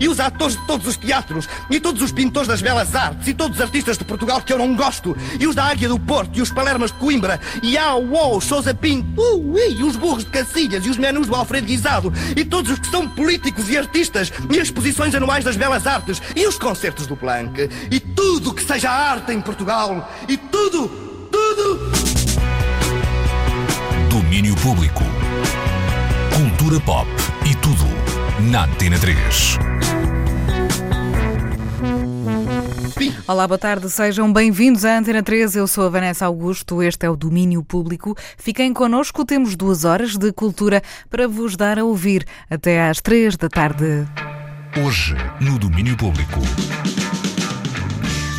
E os atores de todos os teatros, e todos os pintores das belas artes, e todos os artistas de Portugal que eu não gosto, e os da Águia do Porto, e os Palermas de Coimbra, e a UOL, Sousa Pinto, uh, e os burros de Cacilhas, e os menus do Alfredo Guisado, e todos os que são políticos e artistas, e as exposições anuais das belas artes, e os concertos do Planck, e tudo que seja arte em Portugal, e tudo, tudo. Domínio Público. Cultura pop e tudo na Antena 3. Olá, boa tarde, sejam bem-vindos à Antena 3. Eu sou a Vanessa Augusto, este é o Domínio Público. Fiquem connosco, temos duas horas de cultura para vos dar a ouvir até às três da tarde. Hoje, no Domínio Público.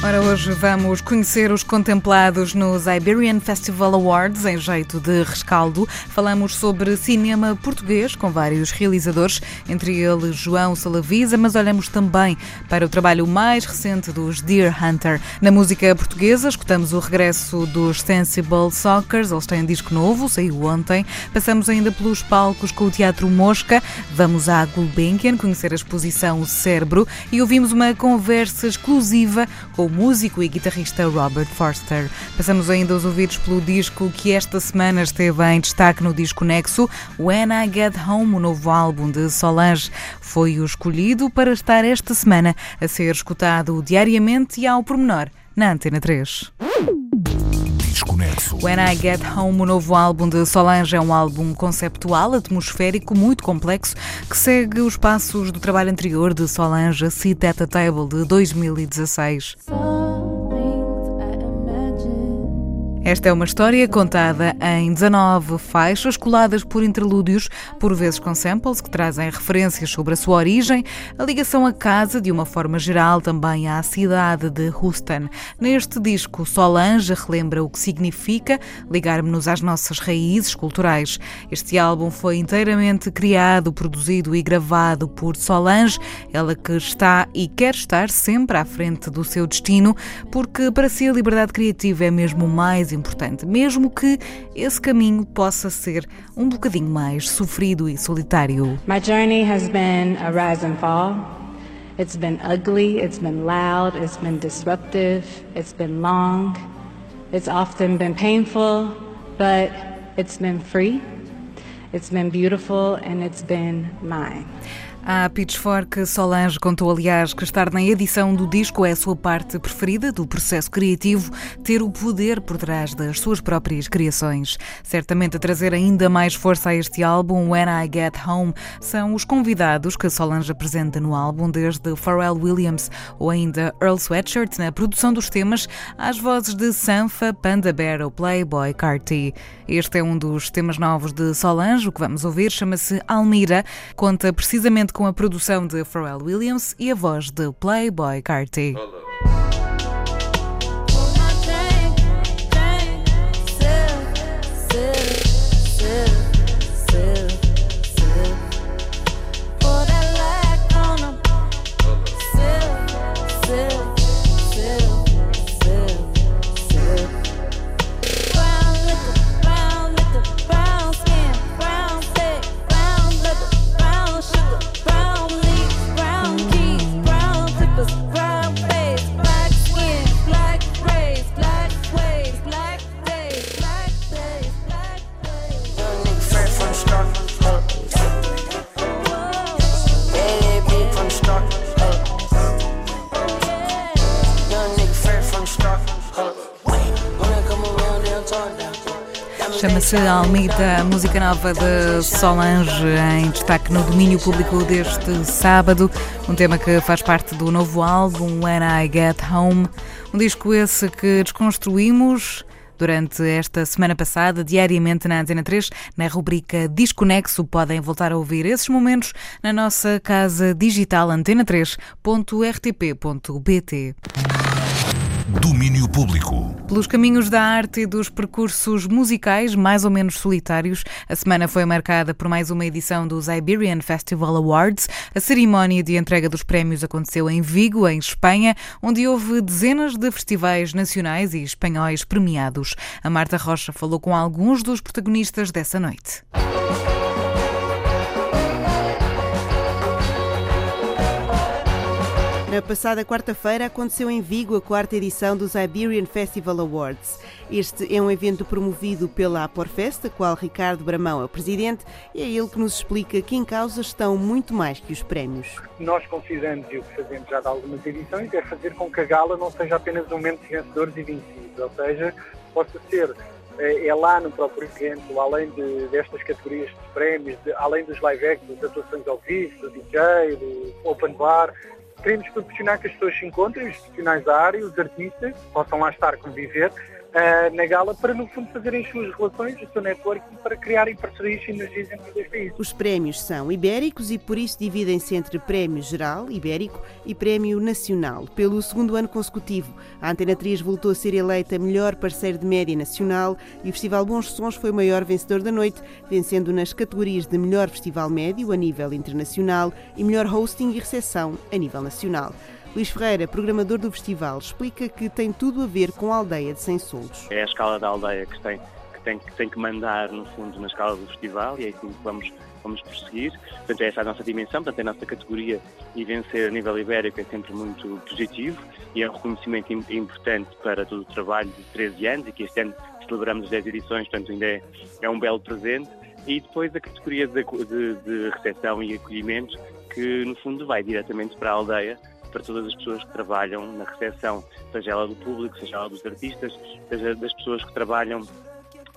Ora, hoje vamos conhecer os contemplados nos Iberian Festival Awards, em jeito de rescaldo. Falamos sobre cinema português, com vários realizadores, entre eles João Salavisa, mas olhamos também para o trabalho mais recente dos Deer Hunter. Na música portuguesa, escutamos o regresso dos Sensible Sockers, eles têm um disco novo, saiu ontem. Passamos ainda pelos palcos com o Teatro Mosca, vamos à Gulbenkian conhecer a exposição Cérebro e ouvimos uma conversa exclusiva com o músico e guitarrista Robert Forster. Passamos ainda os ouvidos pelo disco que esta semana esteve em destaque no disco Nexo, When I Get Home, o novo álbum de Solange. Foi o escolhido para estar esta semana a ser escutado diariamente e ao pormenor na Antena 3. Desconexo. When I Get Home, o novo álbum de Solange, é um álbum conceptual, atmosférico, muito complexo, que segue os passos do trabalho anterior de Solange, Sit at the Table, de 2016. Esta é uma história contada em 19 faixas, coladas por interlúdios, por vezes com samples que trazem referências sobre a sua origem, a ligação à casa, de uma forma geral, também à cidade de Houston. Neste disco, Solange relembra o que significa ligar-nos às nossas raízes culturais. Este álbum foi inteiramente criado, produzido e gravado por Solange, ela que está e quer estar sempre à frente do seu destino, porque para si a liberdade criativa é mesmo mais importante, mesmo que esse caminho possa ser um bocadinho mais sofrido e solitário. My journey has been a rise and fall. It's been ugly, it's been loud, it's been disruptive, it's been long, it's often been painful, but it's been free, it's been beautiful, and it's been mine. A Pitchfork Solange contou, aliás, que estar na edição do disco é a sua parte preferida do processo criativo, ter o poder por trás das suas próprias criações. Certamente a trazer ainda mais força a este álbum, When I Get Home, são os convidados que Solange apresenta no álbum, desde Pharrell Williams ou ainda Earl Sweatshirt na produção dos temas, às vozes de Sanfa, Panda Bear ou Playboy Carti. Este é um dos temas novos de Solange, o que vamos ouvir chama-se Almira, conta precisamente com a produção de Pharrell Williams e a voz de Playboy Carti. Almita, a música nova de Solange, em destaque no domínio público deste sábado. Um tema que faz parte do novo álbum When I Get Home. Um disco esse que desconstruímos durante esta semana passada, diariamente na Antena 3, na rubrica Desconexo. Podem voltar a ouvir esses momentos na nossa casa digital antena3.rtp.bt. Domínio Público. Pelos caminhos da arte e dos percursos musicais mais ou menos solitários, a semana foi marcada por mais uma edição dos Iberian Festival Awards. A cerimónia de entrega dos prémios aconteceu em Vigo, em Espanha, onde houve dezenas de festivais nacionais e espanhóis premiados. A Marta Rocha falou com alguns dos protagonistas dessa noite. Na passada quarta-feira aconteceu em Vigo a quarta edição dos Iberian Festival Awards. Este é um evento promovido pela Aporfest, a qual Ricardo Bramão é o presidente, e é ele que nos explica que em causa estão muito mais que os prémios. Nós consideramos, e o que fazemos já de algumas edições, é fazer com que a gala não seja apenas um momento de vencedores e vencidos, ou seja, possa ser é, é lá no próprio evento, além de, destas categorias de prémios, de, além dos live acts, das atuações ao vivo, do DJ, do open bar, queremos proporcionar que as pessoas se encontrem, os profissionais da área, os artistas, possam lá estar, conviver, uh, na gala para, no fundo, fazerem as suas relações, o seu networking, para criarem parcerias e sinergias entre os dois países. Os prémios são ibéricos e, por isso, dividem-se entre Prémio Geral, Ibérico, e Prémio Nacional. Pelo segundo ano consecutivo, a Antena 3 voltou a ser eleita melhor parceiro de média nacional e o Festival Bons Sons foi o maior vencedor da noite, vencendo nas categorias de melhor festival médio a nível internacional e melhor hosting e recepção a nível nacional. Luís Ferreira, programador do festival, explica que tem tudo a ver com a aldeia de Sem Soldos. É a escala da aldeia que tem que, tem, que tem que mandar, no fundo, na escala do festival e é assim que vamos, vamos prosseguir. Portanto, essa é a nossa dimensão, portanto, é a nossa categoria e vencer a nível ibérico é sempre muito positivo e é um reconhecimento importante para todo o trabalho de 13 anos e que este ano celebramos as 10 edições, portanto, ainda é, é um belo presente. E depois a categoria de, de, de recepção e acolhimento, que no fundo vai diretamente para a aldeia, para todas as pessoas que trabalham na recepção, seja ela do público, seja ela dos artistas, seja das pessoas que trabalham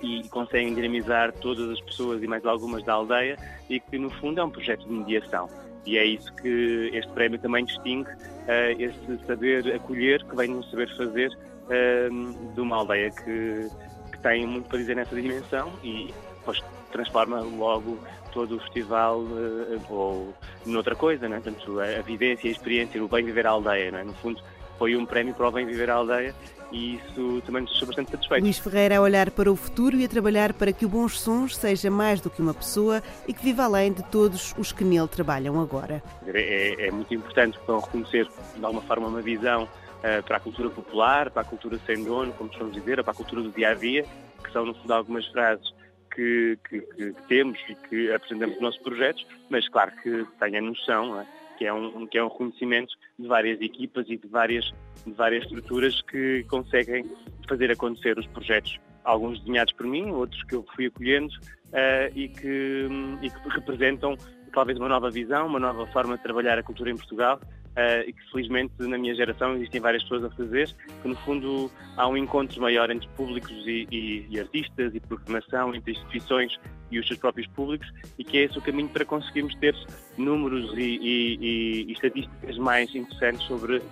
e conseguem dinamizar todas as pessoas e mais algumas da aldeia e que no fundo é um projeto de mediação. E é isso que este prémio também distingue, uh, esse saber acolher que vem no saber fazer uh, de uma aldeia que, que tem muito para dizer nessa dimensão e depois transforma logo todo o festival uh, ou noutra coisa, né? Portanto, a, a vivência, a experiência, o bem viver a aldeia, né? no fundo foi um prémio para o bem viver a aldeia e isso também nos deixou bastante satisfeito. Luís Ferreira a olhar para o futuro e a trabalhar para que o Bons Sons seja mais do que uma pessoa e que viva além de todos os que nele trabalham agora. É, é muito importante então, reconhecer de alguma forma uma visão uh, para a cultura popular, para a cultura sem dono, como estamos a dizer, para a cultura do dia a dia, que são no fundo algumas frases que, que, que, temos e que apresentamos nos nossos projetos, mas claro que tenha noção é? que, é um, que é um reconhecimento de várias equipas e de várias, de várias estruturas que conseguem fazer acontecer os projetos, alguns desenhados por mim, outros que eu fui acolhendo uh, e, que, e que representam talvez uma nova visão, uma nova forma de trabalhar a cultura em Portugal uh, e que felizmente na minha geração existem várias pessoas a fazer, que no fundo há um encontro maior entre públicos e, e, e artistas e programação, entre instituições e os seus próprios públicos e que é esse o caminho para conseguirmos ter números e, e, estatísticas mais interessantes sobre uh,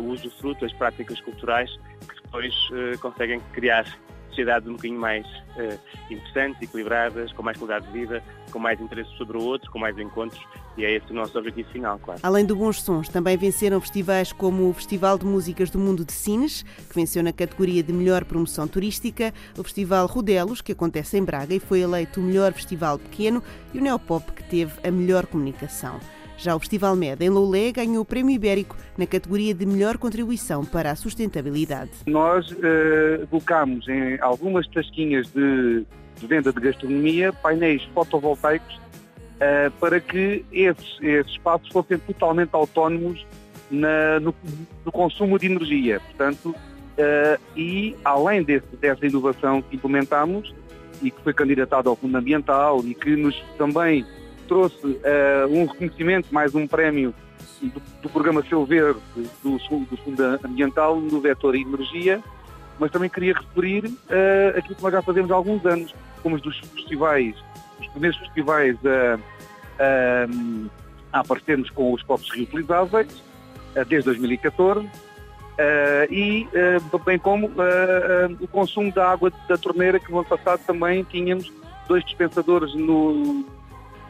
o usufruto, as práticas culturais que depois uh, conseguem criar sociedades um bocadinho mais uh, interessantes, equilibradas, com mais qualidade de vida, com mais interesse sobre o outro, com mais encontros, e é esse o nosso objetivo final, claro. Além do Bons Sons, também venceram festivais como o Festival de Músicas do Mundo de Sines, que venceu na categoria de melhor promoção turística, o Festival Rodelos, que acontece em Braga e foi eleito o melhor festival pequeno, e o Neopop, que teve a melhor comunicação. Já o Festival MED em Loulé ganhou o Prémio Ibérico na categoria de melhor contribuição para a sustentabilidade. Nós uh, em algumas tasquinhas de, de venda de gastronomia painéis fotovoltaicos uh, para que esses, esses espaços fossem totalmente autónomos na, no, no, consumo de energia. Portanto, uh, e além desse, dessa inovação que implementamos e que foi candidatado ao Fundo Ambiental e que nos também trouxe uh, um reconhecimento, mais um prémio do, do programa Seu Verde, do, do Fundo Ambiental, no vetor Energia, mas também queria referir uh, aquilo que nós já fazemos há alguns anos, como os dos festivais, os primeiros festivais a, aparecermos com os copos reutilizáveis, uh, desde 2014, e bem como o consumo da água da torneira, que no ano passado também tínhamos dois dispensadores no,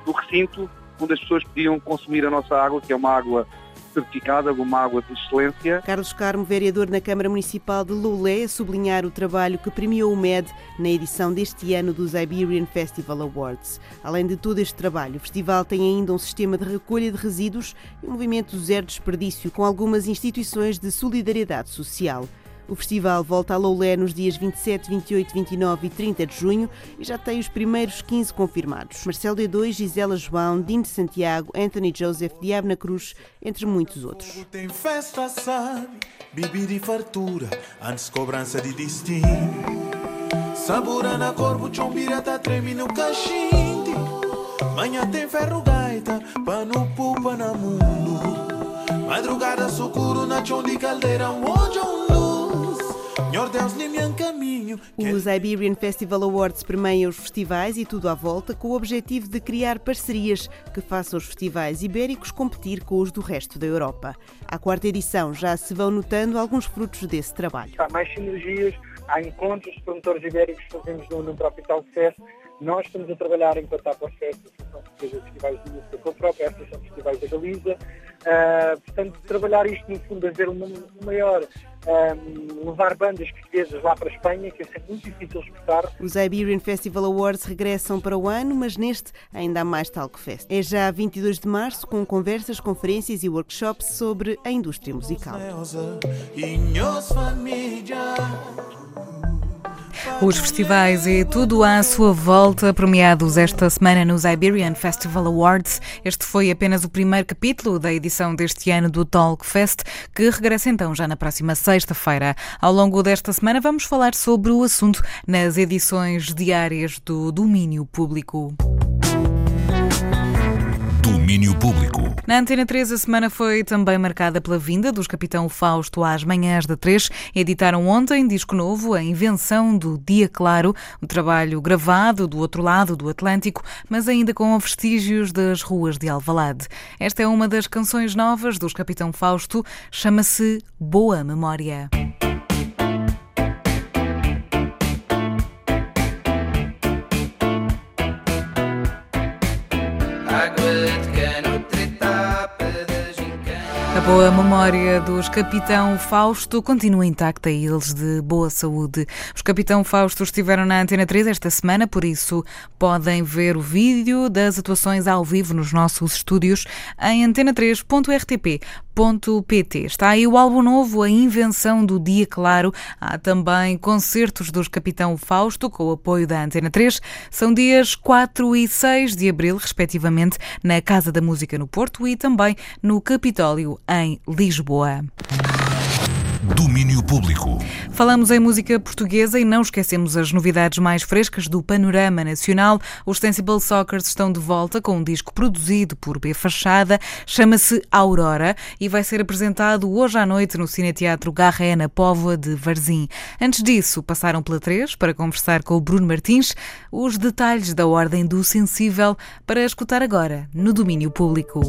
do recinto onde as pessoas podiam consumir a nossa água, que é uma água certificada, uma água de excelência. Carlos Carmo, vereador na Câmara Municipal de Loulé, a sublinhar o trabalho que premiou o MED na edição deste ano dos Iberian Festival Awards. Além de todo este trabalho, o festival tem ainda um sistema de recolha de resíduos e um movimento zero desperdício com algumas instituições de solidariedade social. O festival volta a Loulé nos dias 27, 28, 29 e 30 de junho e já tem os primeiros 15 confirmados. Marcelo D2, Gisela João, Dino Santiago, Anthony Joseph, Diabna Cruz, entre muitos outros. Tem festa, sabe? Bebida e fartura, antes cobrança de destino. Sabura na corpo, chombira tá treme no cachinte. Manhã tem ferro gaita, pano pupa na mundo. Madrugada sucuro na chão de caldeira, um luz. Os Iberian Festival Awards permeiam os festivais e tudo à volta com o objetivo de criar parcerias que façam os festivais ibéricos competir com os do resto da Europa. À quarta edição já se vão notando alguns frutos desse trabalho. Há mais sinergias, há encontros de promotores ibéricos que fazemos no, no próprio. Nós estamos a trabalhar enquanto há pós-fest, a Associação Portuguesa de Festivais de Música com a própria Associação de Festivais da Galiza. Uh, portanto, trabalhar isto no fundo, haver uma, uma maior um, levar bandas portuguesas lá para a Espanha, que é sempre muito difícil exportar. Os Iberian Festival Awards regressam para o ano, mas neste ainda há mais Talkfest. É já 22 de março, com conversas, conferências e workshops sobre a indústria musical. Os festivais e tudo à sua volta, premiados esta semana nos Iberian Festival Awards. Este foi apenas o primeiro capítulo da edição deste ano do Talk Fest, que regressa então já na próxima sexta-feira. Ao longo desta semana vamos falar sobre o assunto nas edições diárias do Domínio Público. Domínio Público. Na Antena 3, a semana foi também marcada pela vinda dos Capitão Fausto às manhãs da 3. Editaram ontem disco novo, A Invenção do Dia Claro, um trabalho gravado do outro lado do Atlântico, mas ainda com vestígios das ruas de Alvalade. Esta é uma das canções novas dos Capitão Fausto, chama-se Boa Memória. Boa memória dos Capitão Fausto continua intacta e eles de boa saúde. Os Capitão Fausto estiveram na Antena 3 esta semana, por isso podem ver o vídeo das atuações ao vivo nos nossos estúdios em antena3.rtp pt Está aí o álbum novo, A Invenção do Dia Claro. Há também concertos dos Capitão Fausto, com o apoio da Antena 3. São dias 4 e 6 de abril, respectivamente, na Casa da Música no Porto e também no Capitólio, em Lisboa. Domínio Público. Falamos em música portuguesa e não esquecemos as novidades mais frescas do panorama nacional. Os Sensible Soccers estão de volta com um disco produzido por B Fachada, chama-se Aurora e vai ser apresentado hoje à noite no Cineteatro Garré, na Póvoa de Varzim. Antes disso, passaram pela 3 para conversar com o Bruno Martins os detalhes da Ordem do Sensível para escutar agora no Domínio Público.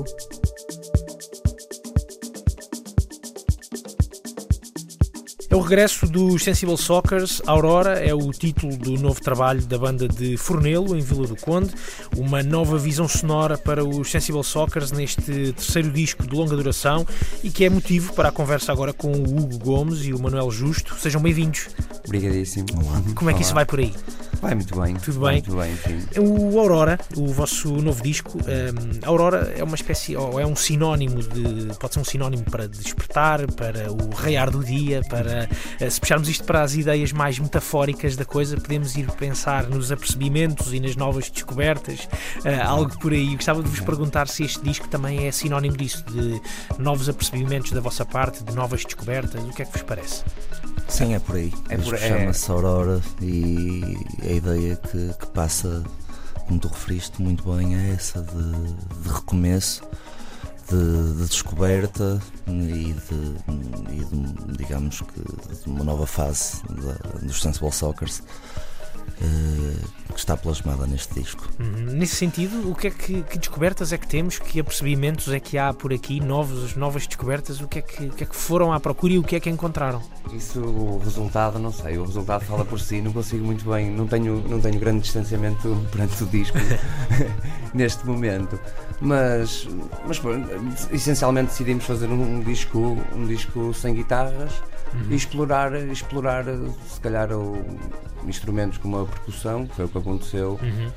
É o regresso dos Sensible Soccers. Aurora é o título do novo trabalho da banda de Fornelo, em Vila do Conde. Uma nova visão sonora para os Sensible Soccers neste terceiro disco de longa duração e que é motivo para a conversa agora com o Hugo Gomes e o Manuel Justo. Sejam bem-vindos. Obrigadíssimo. Olá. Como é que isso vai por aí? Vai muito bem. Tudo bem? Muito bem, sim. O Aurora, o vosso novo disco, um, Aurora é uma espécie, ou é um sinónimo de. pode ser um sinónimo para despertar, para o raiar do dia, para. Uh, se puxarmos isto para as ideias mais metafóricas da coisa, podemos ir pensar nos apercebimentos e nas novas descobertas, uh, algo por aí. Gostava de vos perguntar se este disco também é sinónimo disso, de novos apercebimentos da vossa parte, de novas descobertas, o que é que vos parece? Sim, é por aí. É por. Chama-se Aurora e a ideia que, que, passa, como tu referiste muito bem, é essa de, de recomeço, de, de, descoberta e de, e de, digamos que de uma nova fase da, dos Sensible Soccers que está plasmada neste disco. Uhum. Nesse sentido, o que é que, que, descobertas é que temos, que apercebimentos é que há por aqui, novos, novas descobertas, o que, é que, o que é que foram à procura e o que é que encontraram? Isso, o resultado, não sei, o resultado fala por si, não consigo muito bem, não tenho, não tenho grande distanciamento perante o disco neste momento, mas, mas essencialmente decidimos fazer um, um disco, um disco sem guitarras uhum. e explorar, explorar se calhar o, instrumentos como a percussão, que foi o que aconteceu, uhum.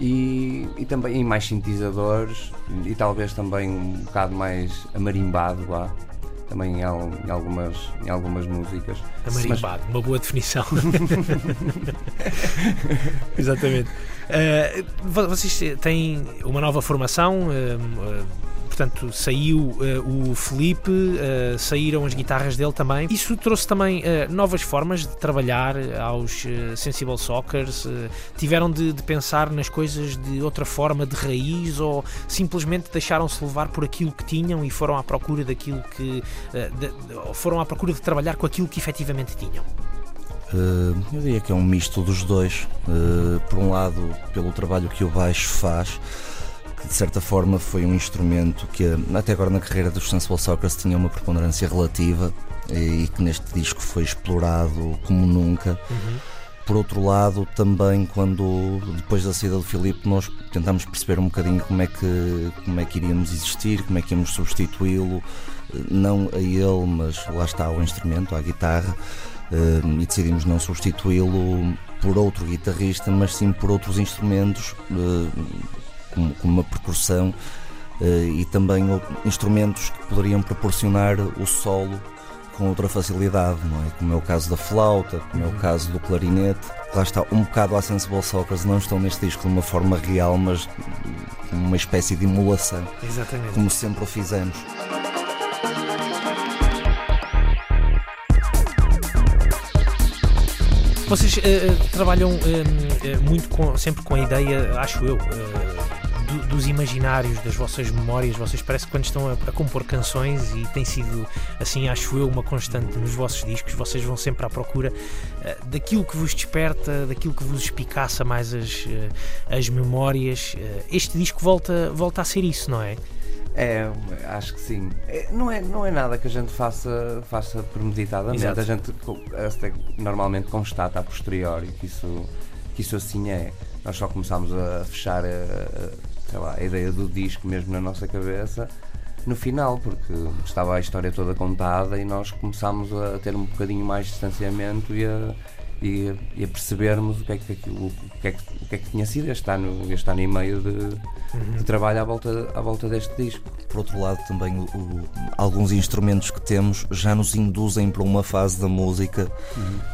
e, e também em mais sintetizadores e talvez também um bocado mais amarimbado lá. também em, al- em algumas, em algumas músicas. Amarimbado, uma boa definição. Exatamente. Vo- vocês têm uma nova formação, eh, eh, portanto, saiu eh, o Felipe, eh, saíram as guitarras dele também. Isso trouxe também eh, novas formas de trabalhar aos Sensible Soccers? Eh, tiveram de, de pensar nas coisas de outra forma, de raiz, ou simplesmente deixaram-se levar por aquilo que tinham e foram à procura daquilo que. de- foram à procura de trabalhar com aquilo que efetivamente tinham? Eu diria que é um misto dos dois. Por um lado, pelo trabalho que o baixo faz, que de certa forma foi um instrumento que até agora na carreira dos Sensible Soccers tinha uma preponderância relativa e que neste disco foi explorado como nunca. Por outro lado, também quando depois da saída do Filipe nós tentámos perceber um bocadinho como é que como é que iríamos existir, como é que íamos substituí-lo, não a ele, mas lá está o instrumento, a guitarra, eh, e decidimos não substituí-lo por outro guitarrista, mas sim por outros instrumentos, eh, como, como uma percussão eh, e também instrumentos que poderiam proporcionar o solo com outra facilidade, não é? Como é o caso da flauta, como é o caso do clarinete. Lá está, um bocado a Sensible Soccers não estão neste disco de uma forma real, mas como uma espécie de emulação, Exatamente. como sempre o fizemos. Vocês eh, trabalham eh, muito com, sempre com a ideia, acho eu, eh, do- dos imaginários, das vossas memórias. Vocês parece que quando estão a, a compor canções e tem sido assim, acho eu, uma constante nos vossos discos, vocês vão sempre à procura eh, daquilo que vos desperta, daquilo que vos espicaça mais as, eh, as memórias. Eh, este disco volta, volta a ser isso, não é? É, acho que sim. É, não, é, não é nada que a gente faça, faça premeditadamente. Exato. A gente até normalmente constata a posteriori que isso, que isso assim é. Nós só começámos a fechar a, a- sei lá, a ideia do disco mesmo na nossa cabeça no final, porque estava a história toda contada e nós começámos a ter um bocadinho mais de distanciamento e a, e, a- e a percebermos o que, é que, aquilo- o, que é que, o que é que tinha sido este ano, este ano e meio de, de trabalho à volta, à volta deste disco. Por outro lado, também o- o- alguns instrumentos que temos já nos induzem para uma fase da música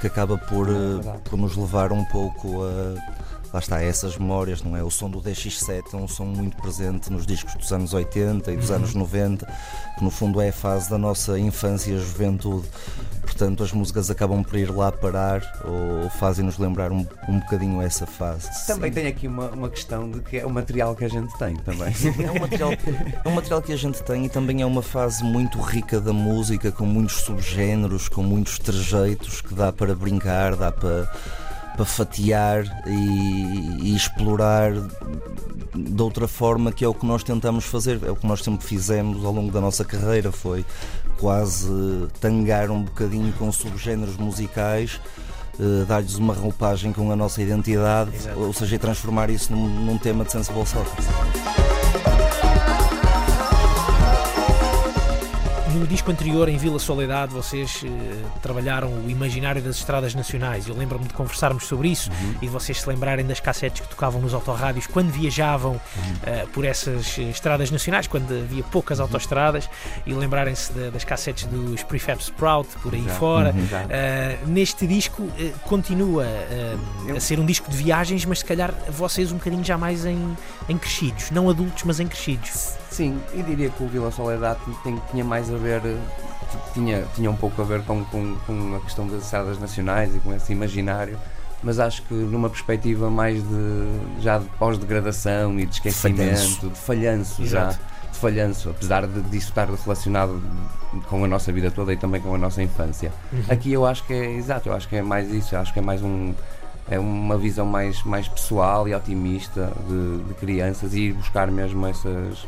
que acaba por, eh, verdade. por nos levar um pouco a. Lá está, a essas memórias, não é? O som do DX7 é um som muito presente nos discos dos anos 80 e dos anos 90, que no fundo é a fase da nossa infância e juventude. Portanto, as músicas acabam por ir lá parar ou fazem-nos lembrar um, um bocadinho essa fase. Também tem aqui uma, uma questão de que é o material que a gente tem também. É um, material, é um material que a gente tem e também é uma fase muito rica da música, com muitos subgéneros, com muitos trejeitos que dá para brincar, dá para, para fatiar e, e explorar de outra forma, que é o que nós tentamos fazer, é o que nós sempre fizemos ao longo da nossa carreira, foi quase tangar um bocadinho com subgéneros musicais. eh, Dar-lhes uma roupagem com a nossa identidade, Exato. ou seja, transformar isso num, num tema de Sensible Sockers. No disco anterior, em Vila Soledade, vocês eh, trabalharam o imaginário das estradas nacionais. Eu lembro-me de conversarmos sobre isso e de vocês se lembrarem das cassetes que tocavam nos autorrádios quando viajavam eh, por essas eh, estradas nacionais, quando havia poucas autoestradas, e lembrarem-se da- das cassetes dos Prefab Sprout por aí Exato. fora. Eh, neste disco continua eh, a ser um disco de viagens, mas se calhar vocês um bocadinho já mais em, em crescidos, não adultos, mas em crescidos. Sim, eu diria que o Vila Soledade tem- tinha mais a ver, tinha, tinha um pouco a ver com, com, com a questão das estradas nacionais e com esse imaginário, mas acho que numa perspectiva mais de já de pós-degradação e de esquecimento, falhanço. de falhanço Exato. já, de falhanço, apesar de, disso estar relacionado com a nossa vida toda e também com a nossa infância. Aqui eu acho que é exato, eu acho que é mais isso, eu acho que é mais um é uma visão mais, mais pessoal e otimista de, de crianças e ir buscar mesmo essas,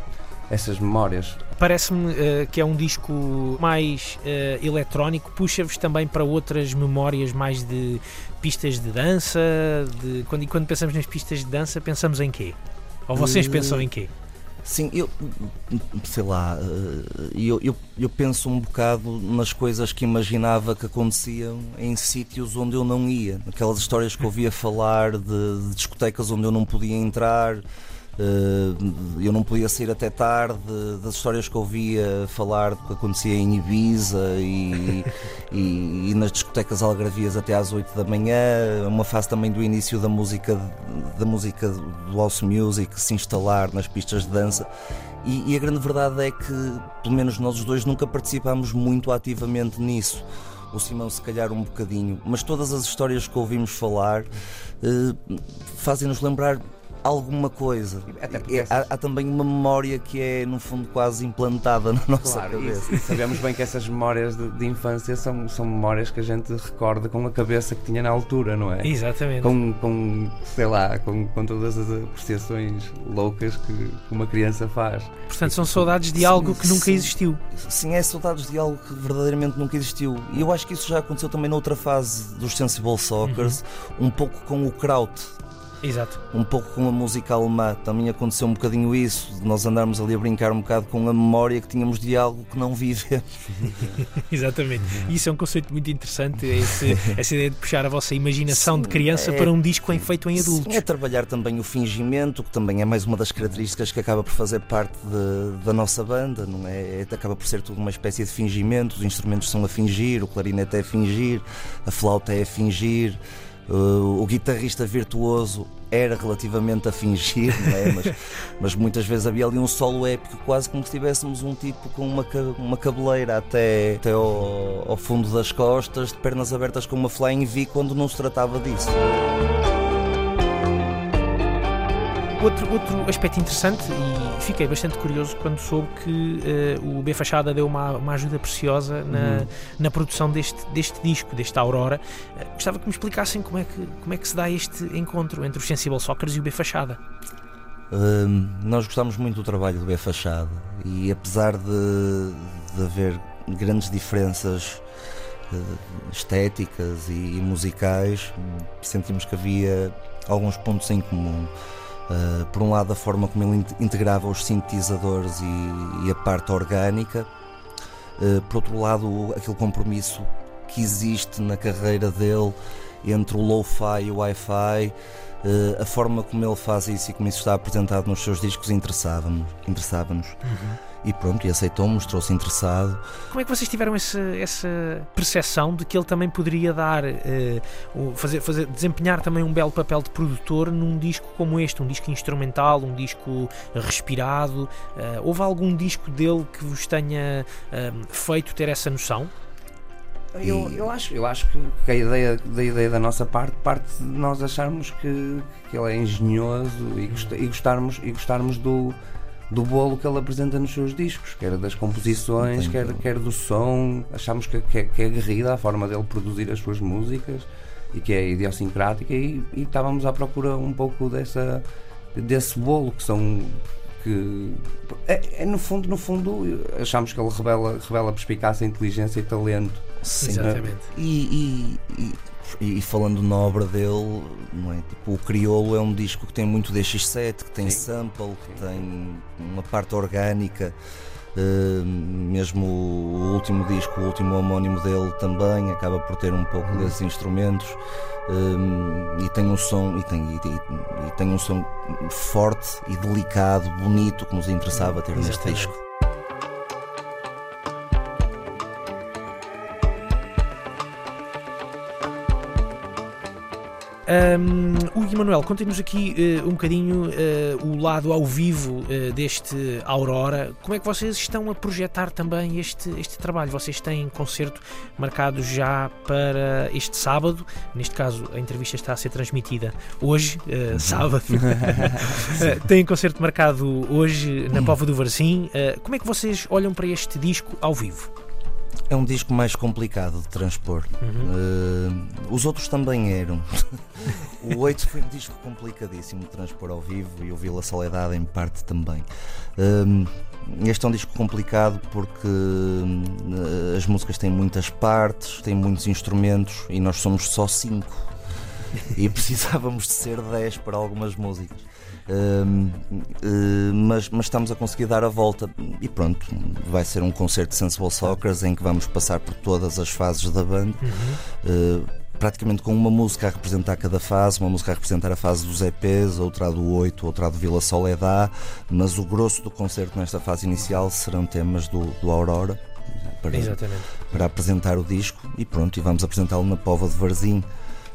essas memórias. Parece-me eh, que é um disco mais eh, eletrónico, puxa-vos também para outras memórias mais de pistas de dança. De, quando, e quando pensamos nas pistas de dança, pensamos em quê? Ou vocês Eh, pensam em quê? Sim, eu sei lá, eu, eu, eu penso um bocado nas coisas que imaginava que aconteciam em sítios onde eu não ia, aquelas histórias que eu ouvia falar de, de discotecas onde eu não podia entrar, Uh, eu não podia sair até tarde das histórias que ouvia falar do que acontecia em Ibiza e, e, e, nas discotecas algarvias até às 8 da manhã, uma fase também do início da música da música do house music se instalar nas pistas de dança. E, e a grande verdade é que pelo menos nós os dois nunca participámos muito ativamente nisso. O Simão se calhar um bocadinho, mas todas as histórias que ouvimos falar uh, fazem-nos lembrar alguma coisa. Há, há, também uma memória que é, no fundo, quase implantada na nossa claro, cabeça. E, sabemos bem que essas memórias de, de, infância são, são memórias que a gente recorda com a cabeça que tinha na altura, não é? Exatamente. Com, com sei lá, com, com todas as apreciações loucas que uma criança faz. Portanto, são saudades de algo que nunca existiu. Sim, é saudades de algo que verdadeiramente nunca existiu. E eu acho que isso já aconteceu também noutra fase dos Sensible Soccers, uhum. um pouco com o Kraut Exato. Um pouco com a música alemã. Também aconteceu um bocadinho isso, de nós andarmos ali a brincar um bocado com a memória que tínhamos de algo que não vivemos. Exatamente. Isso é um conceito muito interessante, esse, essa ideia de puxar a vossa imaginação Sim, de criança é, para um disco feito em adultos. Sim, é trabalhar também o fingimento, que também é mais uma das características que acaba por fazer parte de, da nossa banda, não é? é? Acaba por ser tudo uma espécie de fingimento, os instrumentos são a fingir, o clarinete é a fingir, a flauta é a fingir. Uh, o guitarrista virtuoso era relativamente a fingir, é? mas, mas, muitas vezes havia ali um solo épico, quase como se tivéssemos um tipo com uma, uma cabeleira até, até ao, ao fundo das costas, de pernas abertas com uma flying V, quando não se tratava disso. Outro, outro aspecto interessante, e fiquei bastante curioso quando soube que uh, o B Fachada deu uma, uma ajuda preciosa na, uhum. na produção deste, deste disco, deste Aurora. Uh, gostava que me explicassem como é que, como é que se dá este encontro entre os Sensible Soccers e o B Fachada. Uh, nós gostamos muito do trabalho do B Fachada e apesar de, de haver grandes diferenças eh, estéticas e, e musicais, sentimos que havia alguns pontos em comum. Uh, por um lado, a forma como ele integrava os sintetizadores e, e a parte orgânica, uh, por outro lado, aquele compromisso que existe na carreira dele entre o lo-fi e o wi-fi, uh, a forma como ele faz isso e como isso está apresentado nos seus discos interessava-nos. Interessava-nos. Uhum. E pronto, e aceitou, mostrou-se interessado. Como é que vocês tiveram esse, essa percepção de que ele também poderia dar, uh, fazer, fazer, desempenhar também um belo papel de produtor num disco como este, um disco instrumental, um disco respirado? Uh, houve algum disco dele que vos tenha feito ter essa noção? Eu, eu, acho, eu acho que a ideia, da ideia da nossa parte parte de nós acharmos que, que ele é engenhoso e, gost, e, gostarmos, e gostarmos do, do bolo que ele apresenta nos seus discos, quer das composições, quer, quer do som. Achamos que, que, é, que é aguerrida a forma dele produzir as suas músicas e que é idiosincrática e, e estávamos à procura um pouco dessa, desse bolo que são que é, é, no fundo no fundo achamos que ele revela revela perspicácia, inteligência e talento Sim, exatamente e, e, e e, falando na obra dele, não é? tipo, o Criolo é um disco que tem muito DX7, que tem Sim. sample, que Sim. tem uma parte orgânica. Uh, mesmo o último disco, o último homónimo dele também acaba por ter um pouco uhum. desses instrumentos uh, e tem um som e tem, e, e, e, tem um som forte e delicado, bonito que nos interessava ter neste disco. Um, o Emanuel, conta-nos aqui uh, um bocadinho uh, o lado ao vivo uh, deste Aurora. Como é que vocês estão a projetar também este, este trabalho? Vocês têm concerto marcado já para este sábado. Neste caso, a entrevista está a ser transmitida hoje, uhum. sábado. têm concerto marcado hoje na Pova do Varzim. como é que vocês olham para este disco ao vivo? É um disco mais complicado de transpor. Uhum. Uh, os outros também eram. o 8 foi um disco complicadíssimo de transpor ao vivo e o Vila Soledade em parte também. Uh, este é um disco complicado porque uh, as músicas têm muitas partes, têm muitos instrumentos e nós somos só 5. e precisávamos de ser 10 para algumas músicas. Uh, mas, mas, estamos a conseguir dar a volta e pronto, vai ser um concerto de Sensible Soccer em que vamos passar por todas as fases da banda. Uhum. Uh, praticamente com uma música a representar cada fase, uma música a representar a fase dos EPs, outra do 8, outra do Vila Soledad, mas o grosso do concerto nesta fase inicial serão temas do, do Aurora. Para, para apresentar o disco e pronto, e vamos apresentá-lo na Pova de Varzim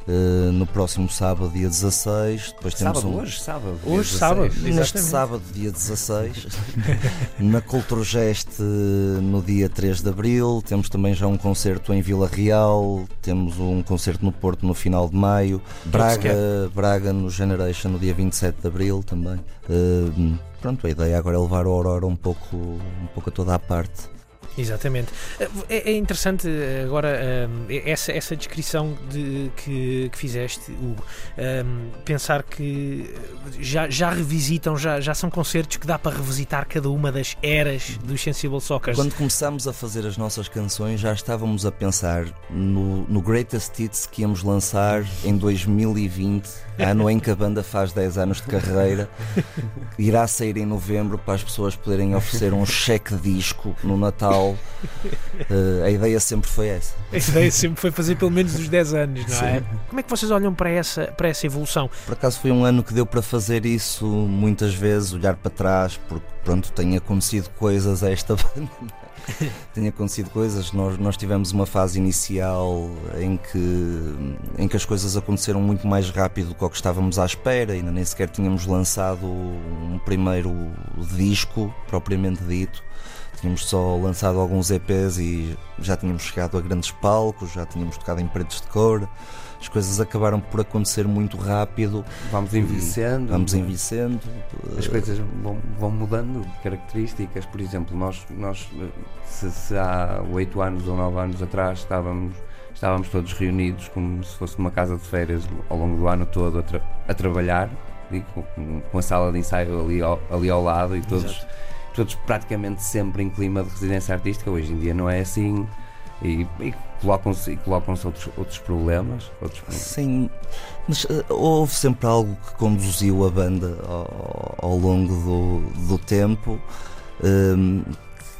Uh, no próximo sábado, dia 16. Depois sábado, temos um... hoje, sábado. Hoje, sábado. Neste sábado, dia 16. na Culturgeste, no dia 3 de abril. Temos também já um concerto em Vila Real. Temos um concerto no Porto no final de maio. Braga, Braga no Generation no dia 27 de abril também. Uh, pronto, a ideia agora é levar a Aurora um pouco, um pouco a toda a parte. Exatamente. É, é interessante eh, agora ehm, essa, essa descrição de, que, que fizeste, Hugo. Ehm, pensar que já, já revisitam, já, já são concertos que dá para revisitar cada uma das eras dos Sensible Soccer. Quando começámos a fazer as nossas canções, já estávamos a pensar no, no Greatest Hits que íamos lançar em 2020, ano em que a banda faz 10 anos de carreira. Irá sair em novembro para as pessoas poderem oferecer um cheque disco no Natal Uh, a ideia sempre foi essa. A ideia sempre foi fazer pelo menos os 10 anos, não Sim. é? Como é que vocês olham para essa, para essa evolução? Por acaso foi um ano que deu para fazer isso muitas vezes, olhar para trás, porque pronto, tem acontecido coisas a esta banda. tem acontecido coisas. Nós, nós tivemos uma fase inicial em que, em que as coisas aconteceram muito mais rápido do que, o que estávamos à espera, ainda nem sequer tínhamos lançado um primeiro disco propriamente dito. Tínhamos só lançado alguns EPs e já tínhamos chegado a grandes palcos, já tínhamos tocado em pretos de cor. As coisas acabaram por acontecer muito rápido. Vamos envelhecendo. Vamos envelhecendo. As coisas vão, vão mudando de características. Por exemplo, nós, nós se, se há oito anos ou nove anos atrás estávamos estávamos todos reunidos como se fosse numa casa de férias ao longo do ano todo a, tra a trabalhar, com, com, a sala de ensaio ali ao, ali ao lado e todos Exato todos praticamente sempre em clima de residência artística. Hoje em dia não é assim e, e colocam-se colocam outros, outros problemas. Outros Sim, mas uh, houve sempre algo que conduziu a banda ao, ao longo do, do tempo. Um,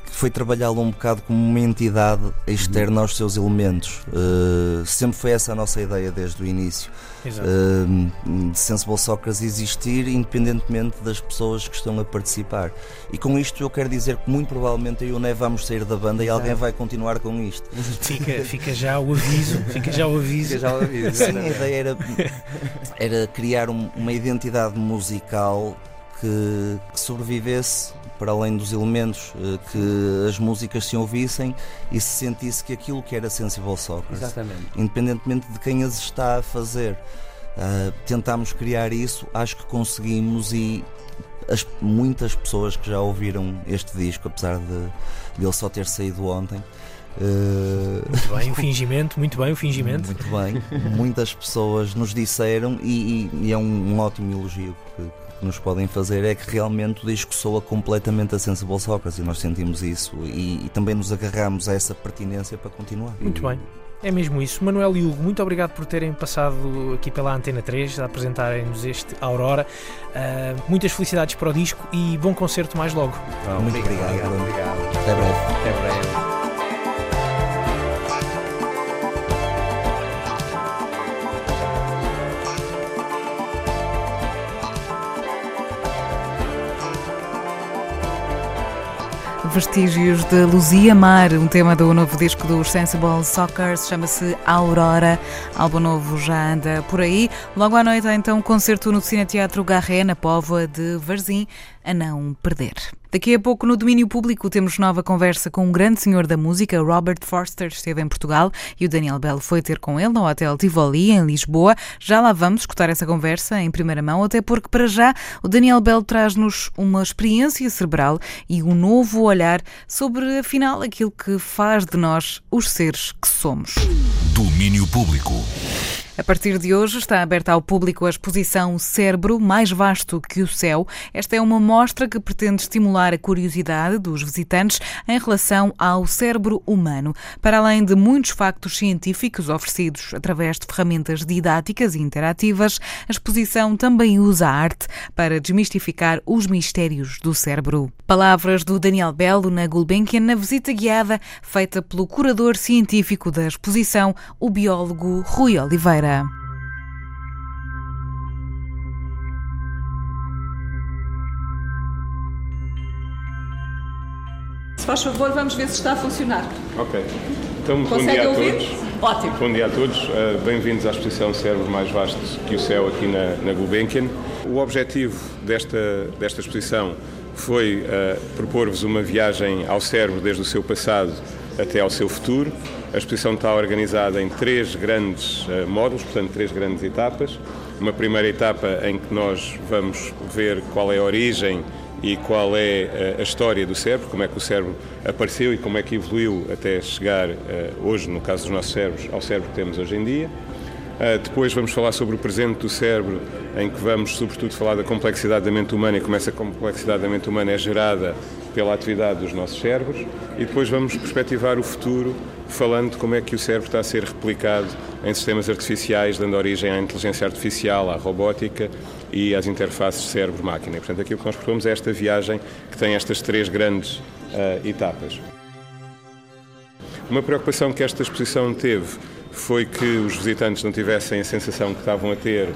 foi trabalhá-lo um bocado como uma entidade externa aos seus elementos. Uh, sempre foi essa a nossa ideia desde o início. Uh, de Sensible Soccer existir independentemente das pessoas que estão a participar. E com isto eu quero dizer que muito provavelmente eu e o Né vamos sair da banda Exato. e alguém vai continuar com isto. Fica, fica já o aviso. Fica já o aviso. Já o aviso. Sim, a ideia era, era criar um, uma identidade musical que, que sobrevivesse para além dos elementos, eh, que as músicas se ouvissem e se sentisse que aquilo que era Sensible Soccer, Exatamente. independentemente de quem as está a fazer. Uh, tentámos criar isso, acho que conseguimos e as, muitas pessoas que já ouviram este disco, apesar de, de ele só ter saído ontem. Uh... Muito bem, o fingimento, muito bem o fingimento. Muito bem, muitas pessoas nos disseram e, e, e é um, um ótimo elogio que, que nos podem fazer é que realmente o disco soa completamente a Sensible Soccer e nós sentimos isso e, e também nos agarramos a essa pertinência para continuar. Muito bem. É mesmo isso. Manuel e Hugo, muito obrigado por terem passado aqui pela Antena 3 a apresentarem-nos este Aurora. Uh, muitas felicidades para o disco e bom concerto mais logo. muito obrigado. obrigado. obrigado. Até breve. Até breve. Vestígios de Luzia Mar, um tema do novo disco dos Sensible Soccer, chama-se Aurora. Álbum novo já anda por aí. Logo à noite há então um concerto no Cine Teatro Garré, na Póvoa de Varzim, a não perder. Daqui a pouco, no domínio público, temos nova conversa com um grande senhor da música. Robert Forster esteve em Portugal e o Daniel Bell foi ter com ele no Hotel Tivoli, em Lisboa. Já lá vamos escutar essa conversa em primeira mão, até porque, para já, o Daniel Bell traz-nos uma experiência cerebral e um novo olhar sobre, afinal, aquilo que faz de nós os seres que somos. Domínio público. A partir de hoje está aberta ao público a exposição Cérebro Mais Vasto que o Céu. Esta é uma mostra que pretende estimular a curiosidade dos visitantes em relação ao cérebro humano. Para além de muitos factos científicos oferecidos através de ferramentas didáticas e interativas, a exposição também usa a arte para desmistificar os mistérios do cérebro. Palavras do Daniel Belo na Gulbenkian na visita guiada feita pelo curador científico da exposição, o biólogo Rui Oliveira. Se faz favor, vamos ver se está a funcionar. Ok. Então, bom Consegue dia a ouvir? todos. Ótimo. Bom dia a todos. Uh, Bem-vindos à exposição Cérebro Mais Vasto que o Céu aqui na, na Gulbenkian. O objetivo desta, desta exposição foi uh, propor-vos uma viagem ao cérebro desde o seu passado até ao seu futuro. A exposição está organizada em três grandes uh, módulos, portanto, três grandes etapas. Uma primeira etapa em que nós vamos ver qual é a origem e qual é uh, a história do cérebro, como é que o cérebro apareceu e como é que evoluiu até chegar uh, hoje, no caso dos nossos cérebros, ao cérebro que temos hoje em dia. Depois vamos falar sobre o presente do cérebro, em que vamos, sobretudo, falar da complexidade da mente humana e como essa complexidade da mente humana é gerada pela atividade dos nossos cérebros. E depois vamos perspectivar o futuro, falando de como é que o cérebro está a ser replicado em sistemas artificiais, dando origem à inteligência artificial, à robótica e às interfaces cérebro-máquina. Portanto, aquilo que nós propomos é esta viagem que tem estas três grandes uh, etapas. Uma preocupação que esta exposição teve foi que os visitantes não tivessem a sensação que estavam a ter uh,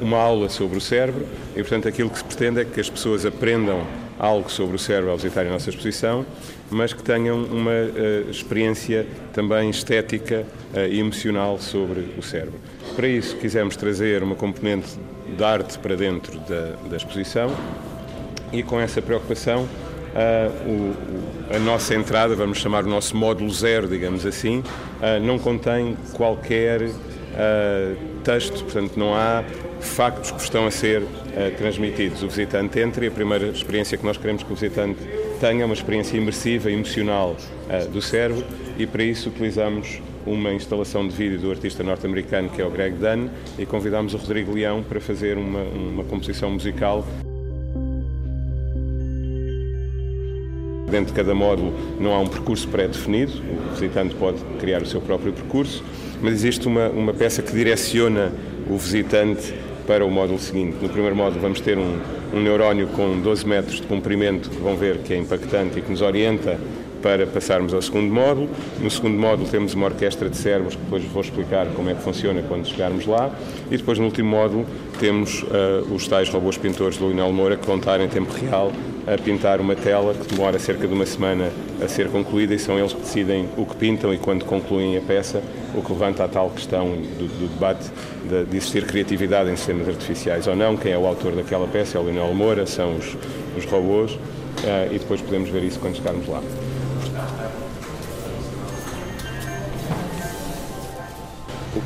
uma aula sobre o cérebro e, portanto, aquilo que se pretende é que as pessoas aprendam algo sobre o cérebro ao visitarem a nossa exposição, mas que tenham uma uh, experiência também estética uh, e emocional sobre o cérebro. Para isso, quisemos trazer uma componente de arte para dentro da, da exposição e, com essa preocupação, Uh, o, a nossa entrada, vamos chamar o nosso módulo zero, digamos assim, não contém qualquer uh, texto, portanto não há factos que estão a ser transmitidos. O visitante entra e a primeira experiência que nós queremos que o visitante tenha é uma experiência imersiva emocional do cérebro. E para isso utilizamos uma instalação de vídeo do artista norte-americano que é o Greg Dunn e convidamos o Rodrigo Leão para fazer uma, uma composição musical. Dentro de cada módulo não há um percurso pré-definido, o visitante pode criar o seu próprio percurso, mas existe uma, uma peça que direciona o visitante para o módulo seguinte. No primeiro módulo vamos ter um, um neurónio com 12 metros de comprimento que vão ver que é impactante e que nos orienta para passarmos ao segundo módulo. No segundo módulo temos uma orquestra de cérebros, que depois vou explicar como é que funciona quando chegarmos lá. E depois no último módulo temos uh, os tais robôs pintores do Lionel Moura que vão estar em tempo real a pintar uma tela que demora cerca de uma semana a ser concluída e são eles que decidem o que pintam e quando concluem a peça, o que levanta a tal questão do, do debate de, de, existir criatividade em sistemas artificiais ou não, quem é o autor daquela peça é o Lionel Moura, são os, os robôs uh, e depois podemos ver isso quando chegarmos lá.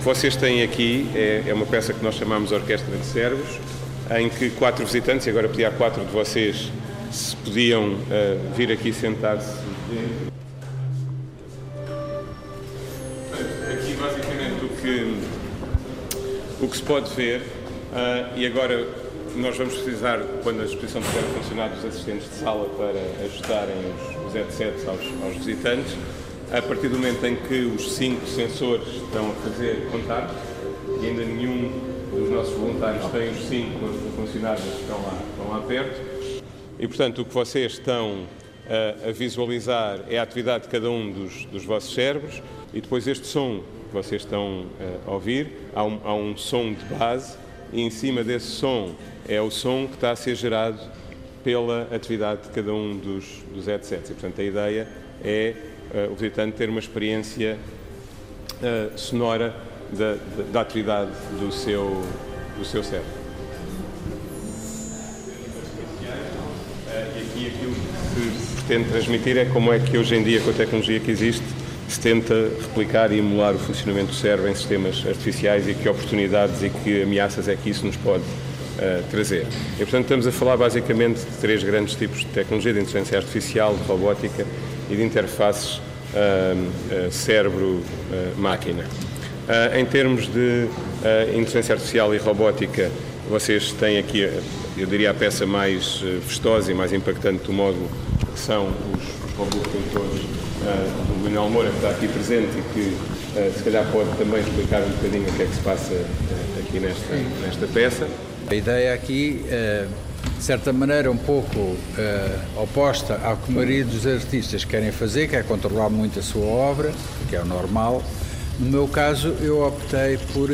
Que vocês têm aqui é, é uma peça que nós chamamos Orquestra de Cérebros, em que quatro visitantes, e agora pedi a quatro de vocês se podiam uh, vir aqui sentar-se. Aqui basicamente o que, o que se pode ver, uh, e agora nós vamos precisar, quando a exposição a funcionar, dos assistentes de sala para ajustarem os, os headsets aos, aos visitantes. A partir do momento em que os cinco sensores estão a fazer contato, e ainda nenhum dos nossos voluntários tem os cinco a funcionar, mas estão lá, estão lá perto, e, portanto, o que vocês estão a, a visualizar é a atividade de cada um dos, dos, vossos cérebros e depois este som que vocês estão a ouvir, há um, há um som de base e em cima desse som é o som que está a ser gerado pela atividade de cada um dos, dos headsets. E, portanto, a ideia é o visitante ter uma experiência uh, sonora da, da, da, atividade do seu, do seu cérebro. e aquilo que se pretende transmitir é como é que hoje em dia, com a tecnologia que existe, se tenta replicar e emular o funcionamento do cérebro em sistemas artificiais e que oportunidades e que ameaças é que isso nos pode uh, trazer. E, portanto, estamos a falar basicamente de três grandes tipos de tecnologia, de inteligência artificial, de robótica e de interfaces uh, uh, cérebro-máquina. Uh, em termos de uh, inteligência artificial e robótica, vocês têm aqui, eu diria, a peça mais vistosa e mais impactante do módulo, que são os, os robôs pintores do Manuel Moura, que está aqui presente e que se calhar pode também explicar um bocadinho o que é que se passa aqui nesta, nesta peça. A ideia aqui de certa maneira, um pouco uh, oposta ao que a maioria dos artistas querem fazer, que é controlar muito a sua obra, que é o normal. No meu caso, eu optei por,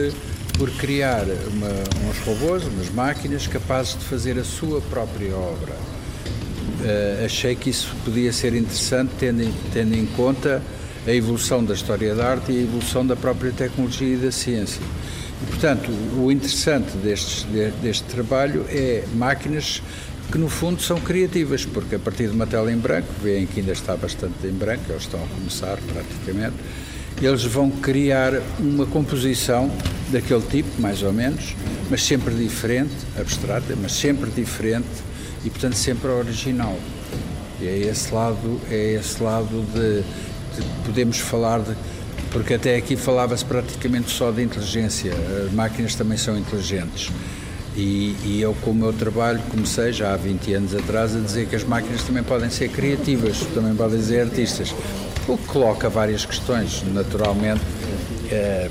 por criar uma, uns robôs, umas máquinas capazes de fazer a sua própria obra. Uh, achei que isso podia ser interessante, tendo tendo em conta a evolução da história da arte e a evolução da própria tecnologia e da ciência. Portanto, o interessante deste, deste trabalho é máquinas que no fundo são criativas, porque a partir de uma tela em branco, veem que ainda está bastante em branco, eles estão a começar praticamente, eles vão criar uma composição daquele tipo, mais ou menos, mas sempre diferente, abstrata, mas sempre diferente e portanto sempre original. E é esse lado, é esse lado de, de podemos falar de porque até aqui falava-se praticamente só de inteligência, as máquinas também são inteligentes. E, e, eu, com o meu trabalho, comecei já há 20 anos atrás a dizer que as máquinas também podem ser criativas, também podem ser artistas. O que coloca várias questões, naturalmente, é,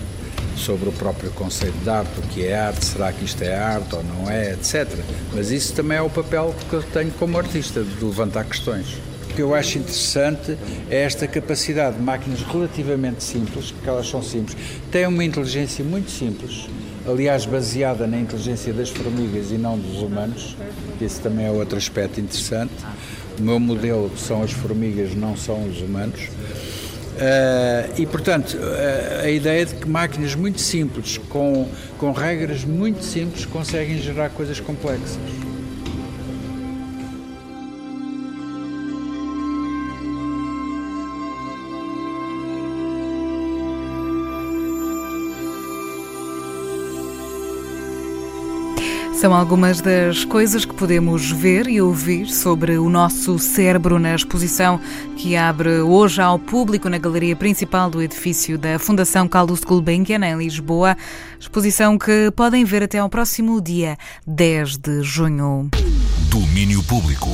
sobre o próprio conceito de arte, o que é arte, será que isto é arte ou não é, etc. Mas isso também é o papel que eu tenho como artista, de levantar questões que eu acho interessante é esta capacidade de máquinas relativamente simples, porque elas são simples, têm uma inteligência muito simples, aliás baseada na inteligência das formigas e não dos humanos, esse também é outro aspecto interessante. O meu modelo são as formigas, não são os humanos. Uh, e, portanto, uh, a ideia de que máquinas muito simples, com, com regras muito simples, conseguem gerar coisas complexas. São algumas das coisas que podemos ver e ouvir sobre o nosso cérebro na exposição que abre hoje ao público na galeria principal do edifício da Fundação Carlos Gulbenkian, em Lisboa. Exposição que podem ver até ao próximo dia 10 de junho. Domínio Público.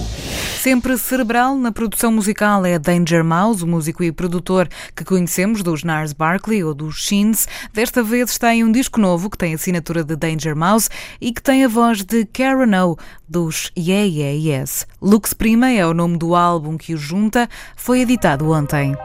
Sempre cerebral na produção musical é Danger Mouse, o músico e produtor que conhecemos dos Nars Barkley ou dos Shins. Desta vez está em um disco novo que tem assinatura de Danger Mouse e que tem a voz de Karen O, dos Yeah Yeah Yes. Lux Prima é o nome do álbum que o junta, foi editado ontem.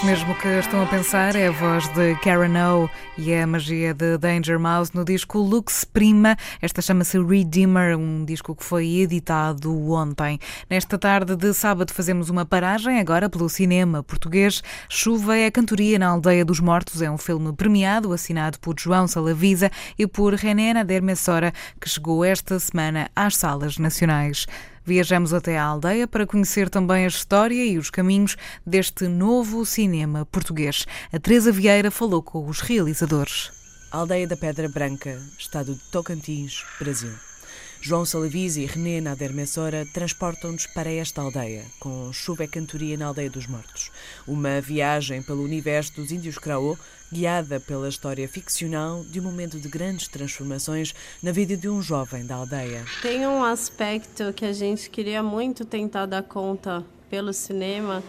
Isso mesmo que estão a pensar, é a voz de Karen O e a magia de Danger Mouse no disco Lux Prima. Esta chama-se Redeemer, um disco que foi editado ontem. Nesta tarde de sábado fazemos uma paragem agora pelo cinema português. Chuva é a cantoria na Aldeia dos Mortos, é um filme premiado, assinado por João Salavisa e por René Nader Messora, que chegou esta semana às salas nacionais. Viajamos até à aldeia para conhecer também a história e os caminhos deste novo cinema português. A Teresa Vieira falou com os realizadores. Aldeia da Pedra Branca, estado de Tocantins, Brasil. João Salavisi e René Nader Messora transportam-nos para esta aldeia, com chuva e cantoria na Aldeia dos Mortos. Uma viagem pelo universo dos índios Craô, guiada pela história ficcional de um momento de grandes transformações na vida de um jovem da aldeia. Tem um aspecto que a gente queria muito tentar dar conta pelo cinema,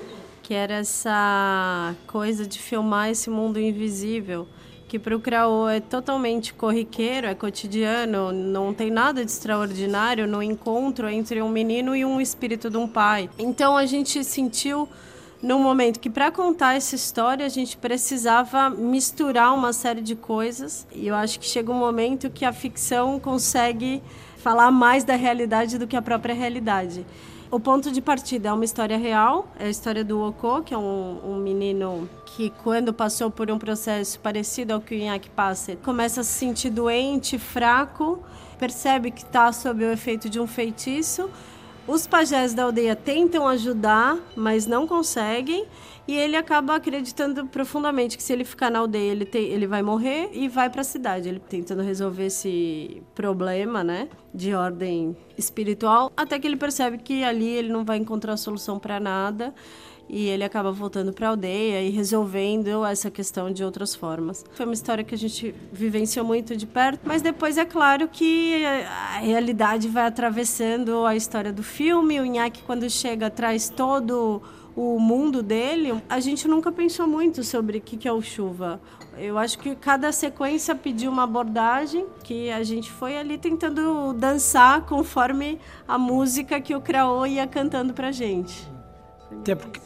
que era essa coisa de filmar esse mundo invisível que para o Craô é totalmente corriqueiro, é cotidiano, não tem nada de extraordinário no encontro entre um menino e um espírito de um pai. Então a gente sentiu no momento que para contar essa história a gente precisava misturar uma série de coisas e eu acho que chega um momento que a ficção consegue falar mais da realidade do que a própria realidade. O ponto de partida é uma história real, é a história do Oko, que é um, um menino que quando passou por um processo parecido ao que o Inaki passa, começa a se sentir doente, fraco, percebe que está sob o efeito de um feitiço. Os pajés da aldeia tentam ajudar, mas não conseguem. E ele acaba acreditando profundamente que se ele ficar na aldeia, ele, tem, ele vai morrer e vai para a cidade. Ele tentando resolver esse problema, né, de ordem espiritual, até que ele percebe que ali ele não vai encontrar solução para nada e ele acaba voltando para a aldeia e resolvendo essa questão de outras formas. Foi uma história que a gente vivenciou muito de perto, mas depois é claro que a realidade vai atravessando a história do filme. O Inaki, quando chega, traz todo o mundo dele, a gente nunca pensou muito sobre o que é o chuva. Eu acho que cada sequência pediu uma abordagem que a gente foi ali tentando dançar conforme a música que o Craô ia cantando pra gente. Até porque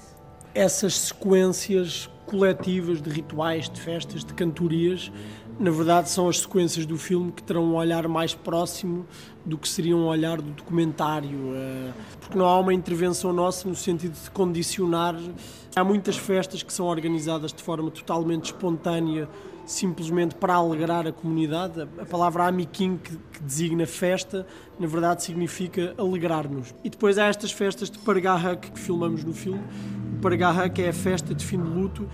essas sequências coletivas de rituais, de festas, de cantorias, na verdade são as sequências do filme que terão um olhar mais próximo do que seria um olhar do documentário, eh, porque não há uma intervenção nossa no sentido de condicionar. Há muitas festas que são organizadas de forma totalmente espontânea, simplesmente para alegrar a comunidade. A palavra amiquim, que, que designa festa, na verdade significa alegrar-nos. E depois há estas festas de Pargahak que filmamos no filme, Pargaha, que é a festa de fim de luto,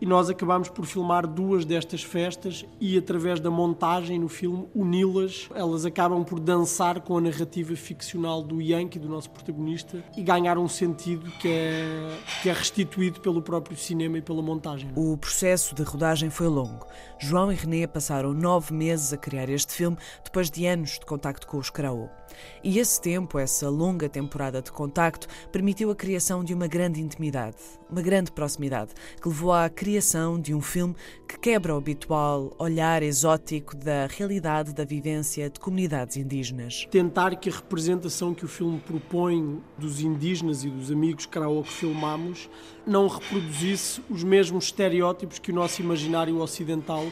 e nós acabámos por filmar duas destas festas e através da montagem no filme uni-las, elas acabam por dançar com a narrativa ficcional do Yankee, do nosso protagonista, e ganhar um sentido que é, que é restituído pelo próprio cinema e pela montagem. O processo de rodagem foi longo. João e René passaram nove meses a criar este filme depois de anos de contacto com os Craô. E esse tempo, essa longa temporada de contacto, permitiu a criação de uma grande intimidade, uma grande proximidade, que levou à criação de um filme que quebra o habitual olhar exótico da realidade da vivência de comunidades indígenas. Tentar que a representação que o filme propõe dos indígenas e dos amigos karaoke que filmamos não reproduzisse os mesmos estereótipos que o nosso imaginário ocidental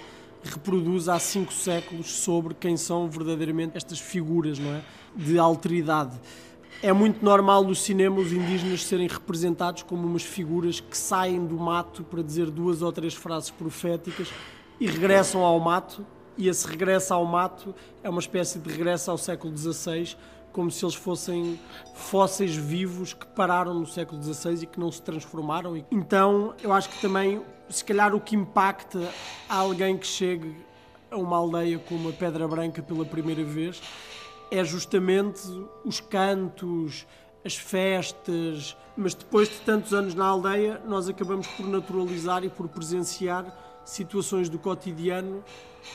reproduz há cinco séculos sobre quem são verdadeiramente estas figuras não é? de alteridade. É muito normal no cinema os indígenas serem representados como umas figuras que saem do mato para dizer duas ou três frases proféticas e regressam ao mato, e esse regresso ao mato é uma espécie de regresso ao século XVI, como se eles fossem fósseis vivos que pararam no século XVI e que não se transformaram. Então, eu acho que também, se calhar, o que impacta alguém que chegue a uma aldeia como a Pedra Branca pela primeira vez é justamente os cantos, as festas, mas depois de tantos anos na aldeia, nós acabamos por naturalizar e por presenciar situações do cotidiano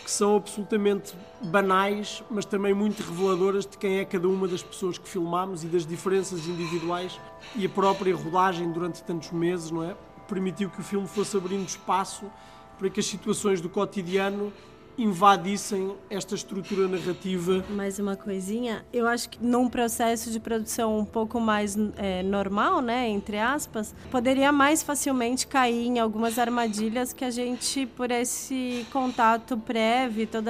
que são absolutamente banais, mas também muito reveladoras de quem é cada uma das pessoas que filmamos e das diferenças individuais e a própria rodagem durante tantos meses, não é? Permitiu que o filme fosse abrindo espaço para que as situações do cotidiano invadissem esta estrutura narrativa. Mais uma coisinha, eu acho que num processo de produção um pouco mais é, normal, né, entre aspas, poderia mais facilmente cair em algumas armadilhas que a gente, por esse contato prévio, todo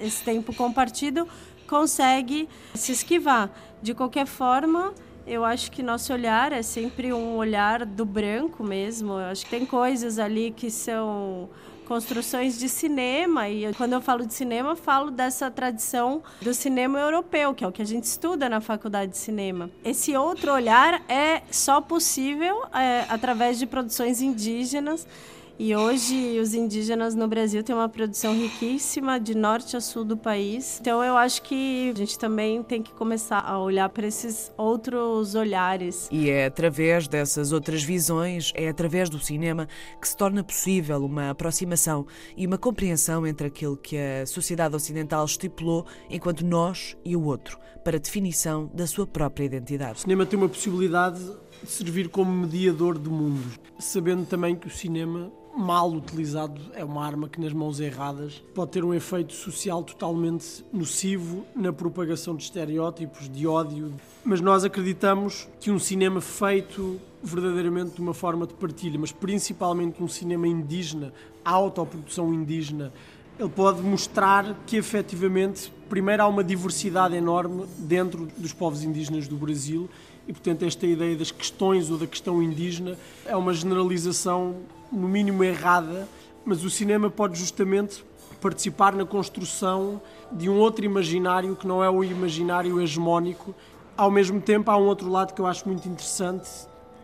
esse tempo compartido, consegue se esquivar. De qualquer forma, eu acho que nosso olhar é sempre um olhar do branco mesmo. Eu acho que tem coisas ali que são construções de cinema e quando eu falo de cinema, eu falo dessa tradição do cinema europeu, que é o que a gente estuda na faculdade de cinema. Esse outro olhar é só possível é, através de produções indígenas e hoje os indígenas no Brasil têm uma produção riquíssima de norte a sul do país. Então eu acho que a gente também tem que começar a olhar para esses outros olhares. E é através dessas outras visões, é através do cinema que se torna possível uma aproximação e uma compreensão entre aquilo que a sociedade ocidental estipulou enquanto nós e o outro, para a definição da sua própria identidade. O cinema tem uma possibilidade de servir como mediador de mundos, sabendo também que o cinema mal utilizado é uma arma que nas mãos erradas pode ter um efeito social totalmente nocivo na propagação de estereótipos, de ódio. Mas nós acreditamos que um cinema feito verdadeiramente de uma forma de partilha, mas principalmente um cinema indígena, autoprodução indígena, ele pode mostrar que efetivamente, primeiro, há uma diversidade enorme dentro dos povos indígenas do Brasil e, portanto, esta ideia das questões ou da questão indígena é uma generalização no mínimo errada, mas o cinema pode justamente participar na construção de um outro imaginário que não é o imaginário hegemónico. Ao mesmo tempo, há um outro lado que eu acho muito interessante.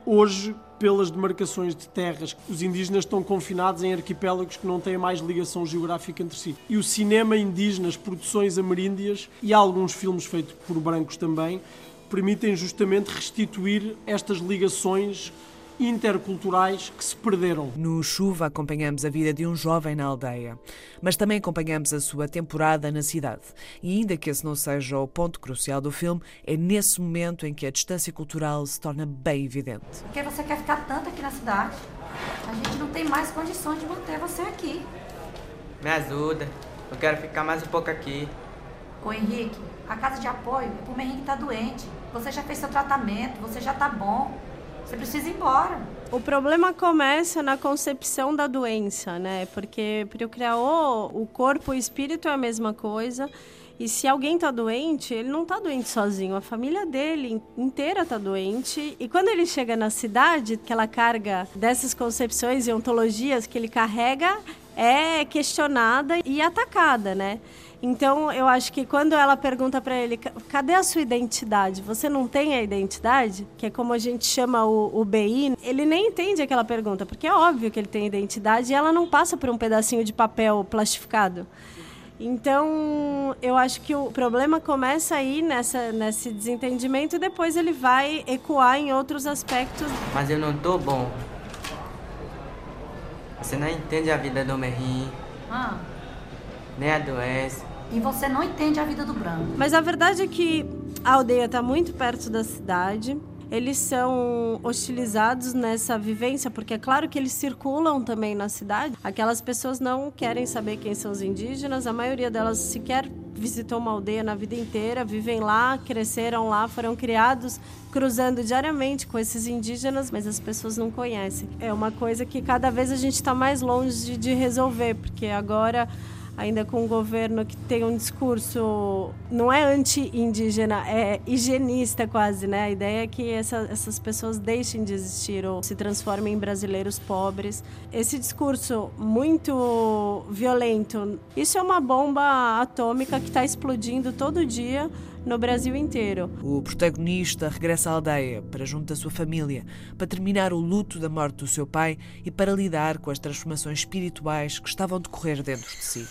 Hoje, pelas demarcações de terras, os indígenas estão confinados em arquipélagos que não têm mais ligação geográfica entre si. E o cinema indígena, as produções ameríndias e alguns filmes feitos por brancos também, permitem justamente restituir estas ligações interculturais que se perderam. No Chuva acompanhamos a vida de um jovem na aldeia, mas também acompanhamos a sua temporada na cidade. E ainda que esse não seja o ponto crucial do filme, é nesse momento em que a distância cultural se torna bem evidente. Por que você quer ficar tanto aqui na cidade? A gente não tem mais condições de manter você aqui. Me ajuda. Eu quero ficar mais um pouco aqui. Ô Henrique, a casa de apoio é pro Henrique tá doente. Você já fez seu tratamento, você já tá bom. Você precisa ir embora. O problema começa na concepção da doença, né? Porque para o criador, o corpo e o espírito é a mesma coisa. E se alguém está doente, ele não está doente sozinho, a família dele inteira está doente. E quando ele chega na cidade, aquela carga dessas concepções e ontologias que ele carrega é questionada e atacada, né? Então, eu acho que quando ela pergunta para ele, cadê a sua identidade? Você não tem a identidade? Que é como a gente chama o, o BI. Ele nem entende aquela pergunta, porque é óbvio que ele tem identidade e ela não passa por um pedacinho de papel plastificado. Então, eu acho que o problema começa aí nessa, nesse desentendimento e depois ele vai ecoar em outros aspectos. Mas eu não tô bom. Você não entende a vida do Merrim. Ah. Nem a doença. E você não entende a vida do branco. Mas a verdade é que a aldeia está muito perto da cidade. Eles são hostilizados nessa vivência, porque é claro que eles circulam também na cidade. Aquelas pessoas não querem saber quem são os indígenas, a maioria delas sequer visitou uma aldeia na vida inteira, vivem lá, cresceram lá, foram criados cruzando diariamente com esses indígenas, mas as pessoas não conhecem. É uma coisa que cada vez a gente está mais longe de resolver, porque agora ainda com um governo que tem um discurso não é anti-indígena, é higienista quase, né? A ideia é que essa, essas pessoas deixem de existir ou se transformem em brasileiros pobres. Esse discurso muito violento, isso é uma bomba atômica que está explodindo todo dia no Brasil inteiro. O protagonista regressa à aldeia para junto da sua família, para terminar o luto da morte do seu pai e para lidar com as transformações espirituais que estavam a decorrer dentro de si.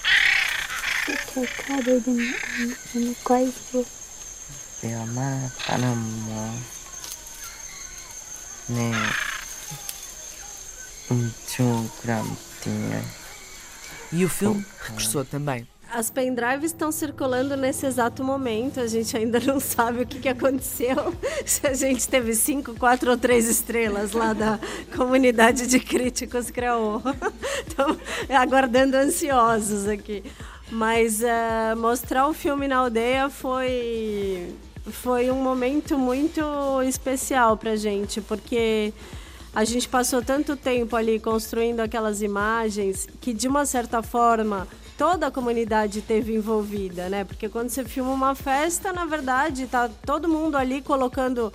E o filme regressou também. As pendrives estão circulando nesse exato momento. A gente ainda não sabe o que, que aconteceu. Se a gente teve cinco, quatro ou três estrelas lá da comunidade de críticos Creol. Estão aguardando ansiosos aqui. Mas uh, mostrar o filme na aldeia foi, foi um momento muito especial pra gente, porque a gente passou tanto tempo ali construindo aquelas imagens que, de uma certa forma, toda a comunidade teve envolvida, né? Porque quando você filma uma festa, na verdade, tá todo mundo ali colocando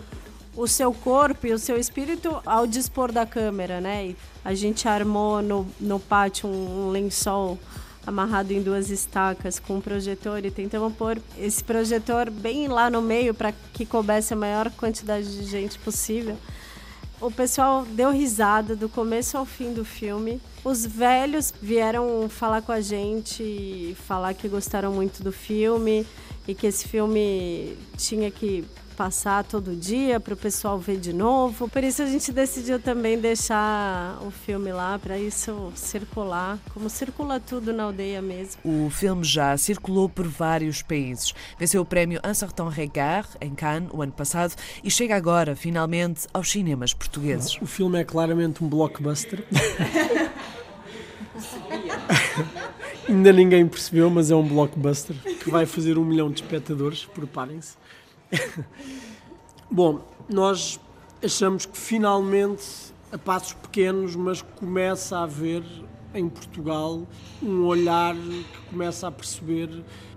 o seu corpo e o seu espírito ao dispor da câmera, né? E a gente armou no, no pátio um, um lençol amarrado em duas estacas com um projetor e tentamos pôr esse projetor bem lá no meio para que coubesse a maior quantidade de gente possível. O pessoal deu risada do começo ao fim do filme. Os velhos vieram falar com a gente, falar que gostaram muito do filme e que esse filme tinha que passar todo dia para o pessoal ver de novo. Por isso a gente decidiu também deixar o filme lá para isso circular, como circula tudo na aldeia mesmo. O filme já circulou por vários países. Venceu o prémio Un Certain Regard em Cannes o ano passado e chega agora finalmente aos cinemas portugueses. O filme é claramente um blockbuster. Ainda ninguém percebeu, mas é um blockbuster que vai fazer um milhão de espectadores. Preparem-se. Bom, nós achamos que finalmente, a passos pequenos, mas começa a haver em Portugal um olhar que começa a perceber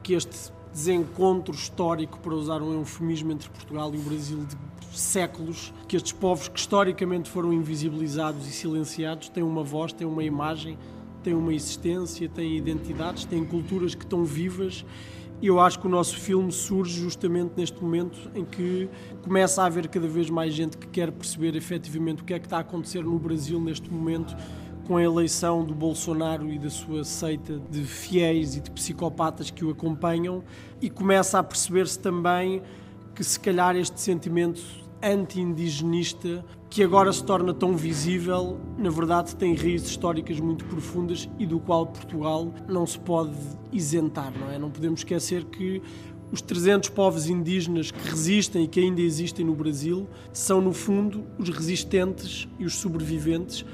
que este desencontro histórico, para usar um eufemismo entre Portugal e o Brasil de séculos, que estes povos que historicamente foram invisibilizados e silenciados têm uma voz, têm uma imagem, têm uma existência, têm identidades, têm culturas que estão vivas. E eu acho que o nosso filme surge justamente neste momento em que começa a haver cada vez mais gente que quer perceber efetivamente o que é que está a acontecer no Brasil neste momento com a eleição do Bolsonaro e da sua seita de fiéis e de psicopatas que o acompanham. E começa a perceber-se também que se calhar este sentimento anti-indigenista que agora se torna tão visível, na verdade tem raízes históricas muito profundas e do qual Portugal não se pode isentar, não é? Não podemos esquecer que os 300 povos indígenas que resistem e que ainda existem no Brasil são, no fundo, os resistentes e os sobreviventes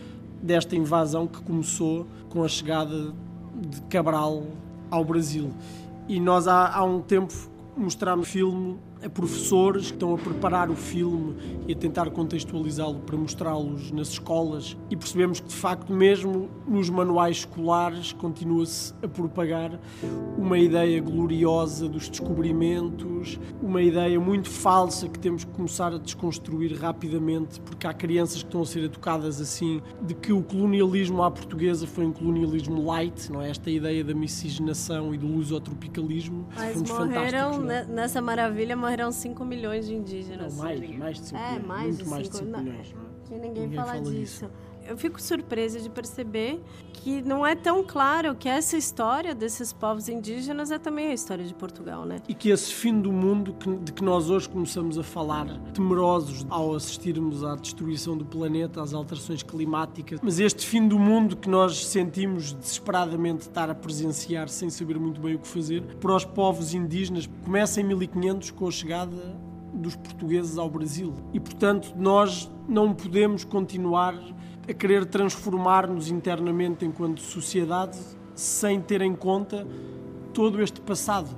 desta invasão que começou com a chegada de Cabral ao Brasil. E nós há, há um tempo mostramos filme a professores que estão a preparar o filme e a tentar contextualizá-lo para mostrá-los nas escolas e percebemos que de facto mesmo nos manuais escolares continua-se a propagar uma ideia gloriosa dos descobrimentos, uma ideia muito falsa que temos que começar a desconstruir rapidamente porque há crianças que estão a ser educadas assim de que o colonialismo à portuguesa foi um colonialismo light, não é? Esta ideia da miscigenação e do lusotropicalismo. Mas morreram é? nessa maravilha morreram 5 milhões de indígenas. Não, mais, mais de 5 é, milhões. Mais de mais de 5 milhões. Não, ninguém, ninguém fala, disso. disso eu fico surpresa de perceber que não é tão claro que essa história desses povos indígenas é também a história de Portugal, né? E que esse fim do mundo que, de que nós hoje começamos a falar, temerosos ao assistirmos à destruição do planeta, às alterações climáticas, mas este fim do mundo que nós sentimos desesperadamente estar a presenciar sem saber muito bem o que fazer, para os povos indígenas, começa em 1500 com a chegada dos portugueses ao Brasil. E, portanto, nós não podemos continuar a querer transformar-nos internamente enquanto sociedade sem ter em conta todo este passado.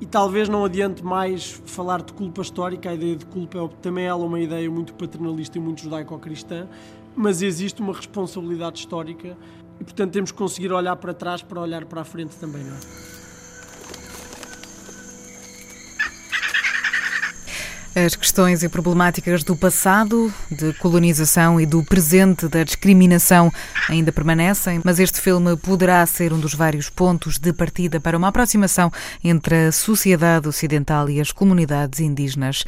E talvez não adiante mais falar de culpa histórica, a ideia de culpa é também ela uma ideia muito paternalista e muito judaico-cristã, mas existe uma responsabilidade histórica e, portanto, temos que conseguir olhar para trás para olhar para a frente também, não é? As questões e problemáticas do passado, de colonização e do presente da discriminação ainda permanecem, mas este filme poderá ser um dos vários pontos de partida para uma aproximação entre a sociedade ocidental e as comunidades indígenas.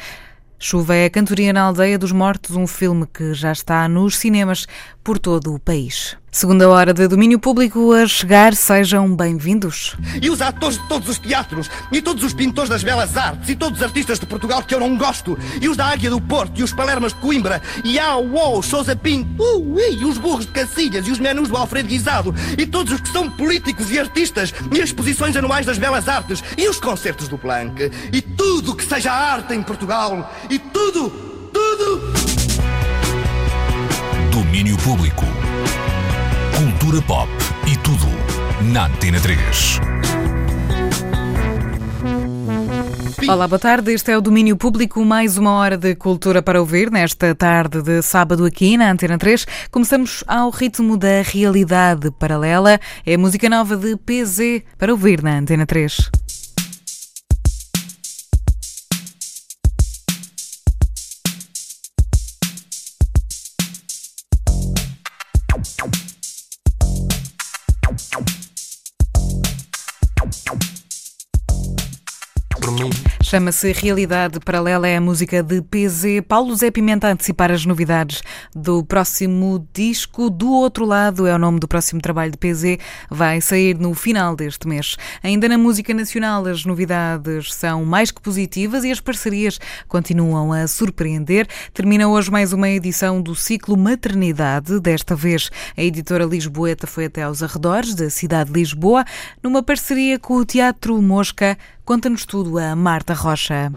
Chuva é a cantoria na Aldeia dos Mortos, um filme que já está nos cinemas por todo o país. Segunda hora de domínio público a chegar, sejam bem-vindos. E os atores de todos os teatros, e todos os pintores das belas artes, e todos os artistas de Portugal que eu não gosto, e os da Águia do Porto, e os Palermas de Coimbra, e a UOL, Sousa Pinto, uh, e os burros de Cacilhas, e os menus do Alfredo Guisado, e todos os que são políticos e artistas, e as exposições anuais das belas artes, e os concertos do Planck, e tudo que seja arte em Portugal, e tudo, tudo. Domínio público. Cultura pop e tudo na Antena 3. Olá, boa tarde. Este é o Domínio Público, mais uma hora de cultura para ouvir nesta tarde de sábado aqui na Antena 3. Começamos ao ritmo da realidade paralela. É a música nova de PZ para ouvir na Antena 3. Chama-se Realidade Paralela, é a música de PZ. Paulo Zé Pimenta antecipar as novidades do próximo disco. Do outro lado é o nome do próximo trabalho de PZ, vai sair no final deste mês. Ainda na música nacional, as novidades são mais que positivas e as parcerias continuam a surpreender. Termina hoje mais uma edição do ciclo Maternidade. Desta vez, a editora Lisboeta foi até aos arredores da cidade de Lisboa, numa parceria com o Teatro Mosca. Conta-nos tudo a Marta Rocha.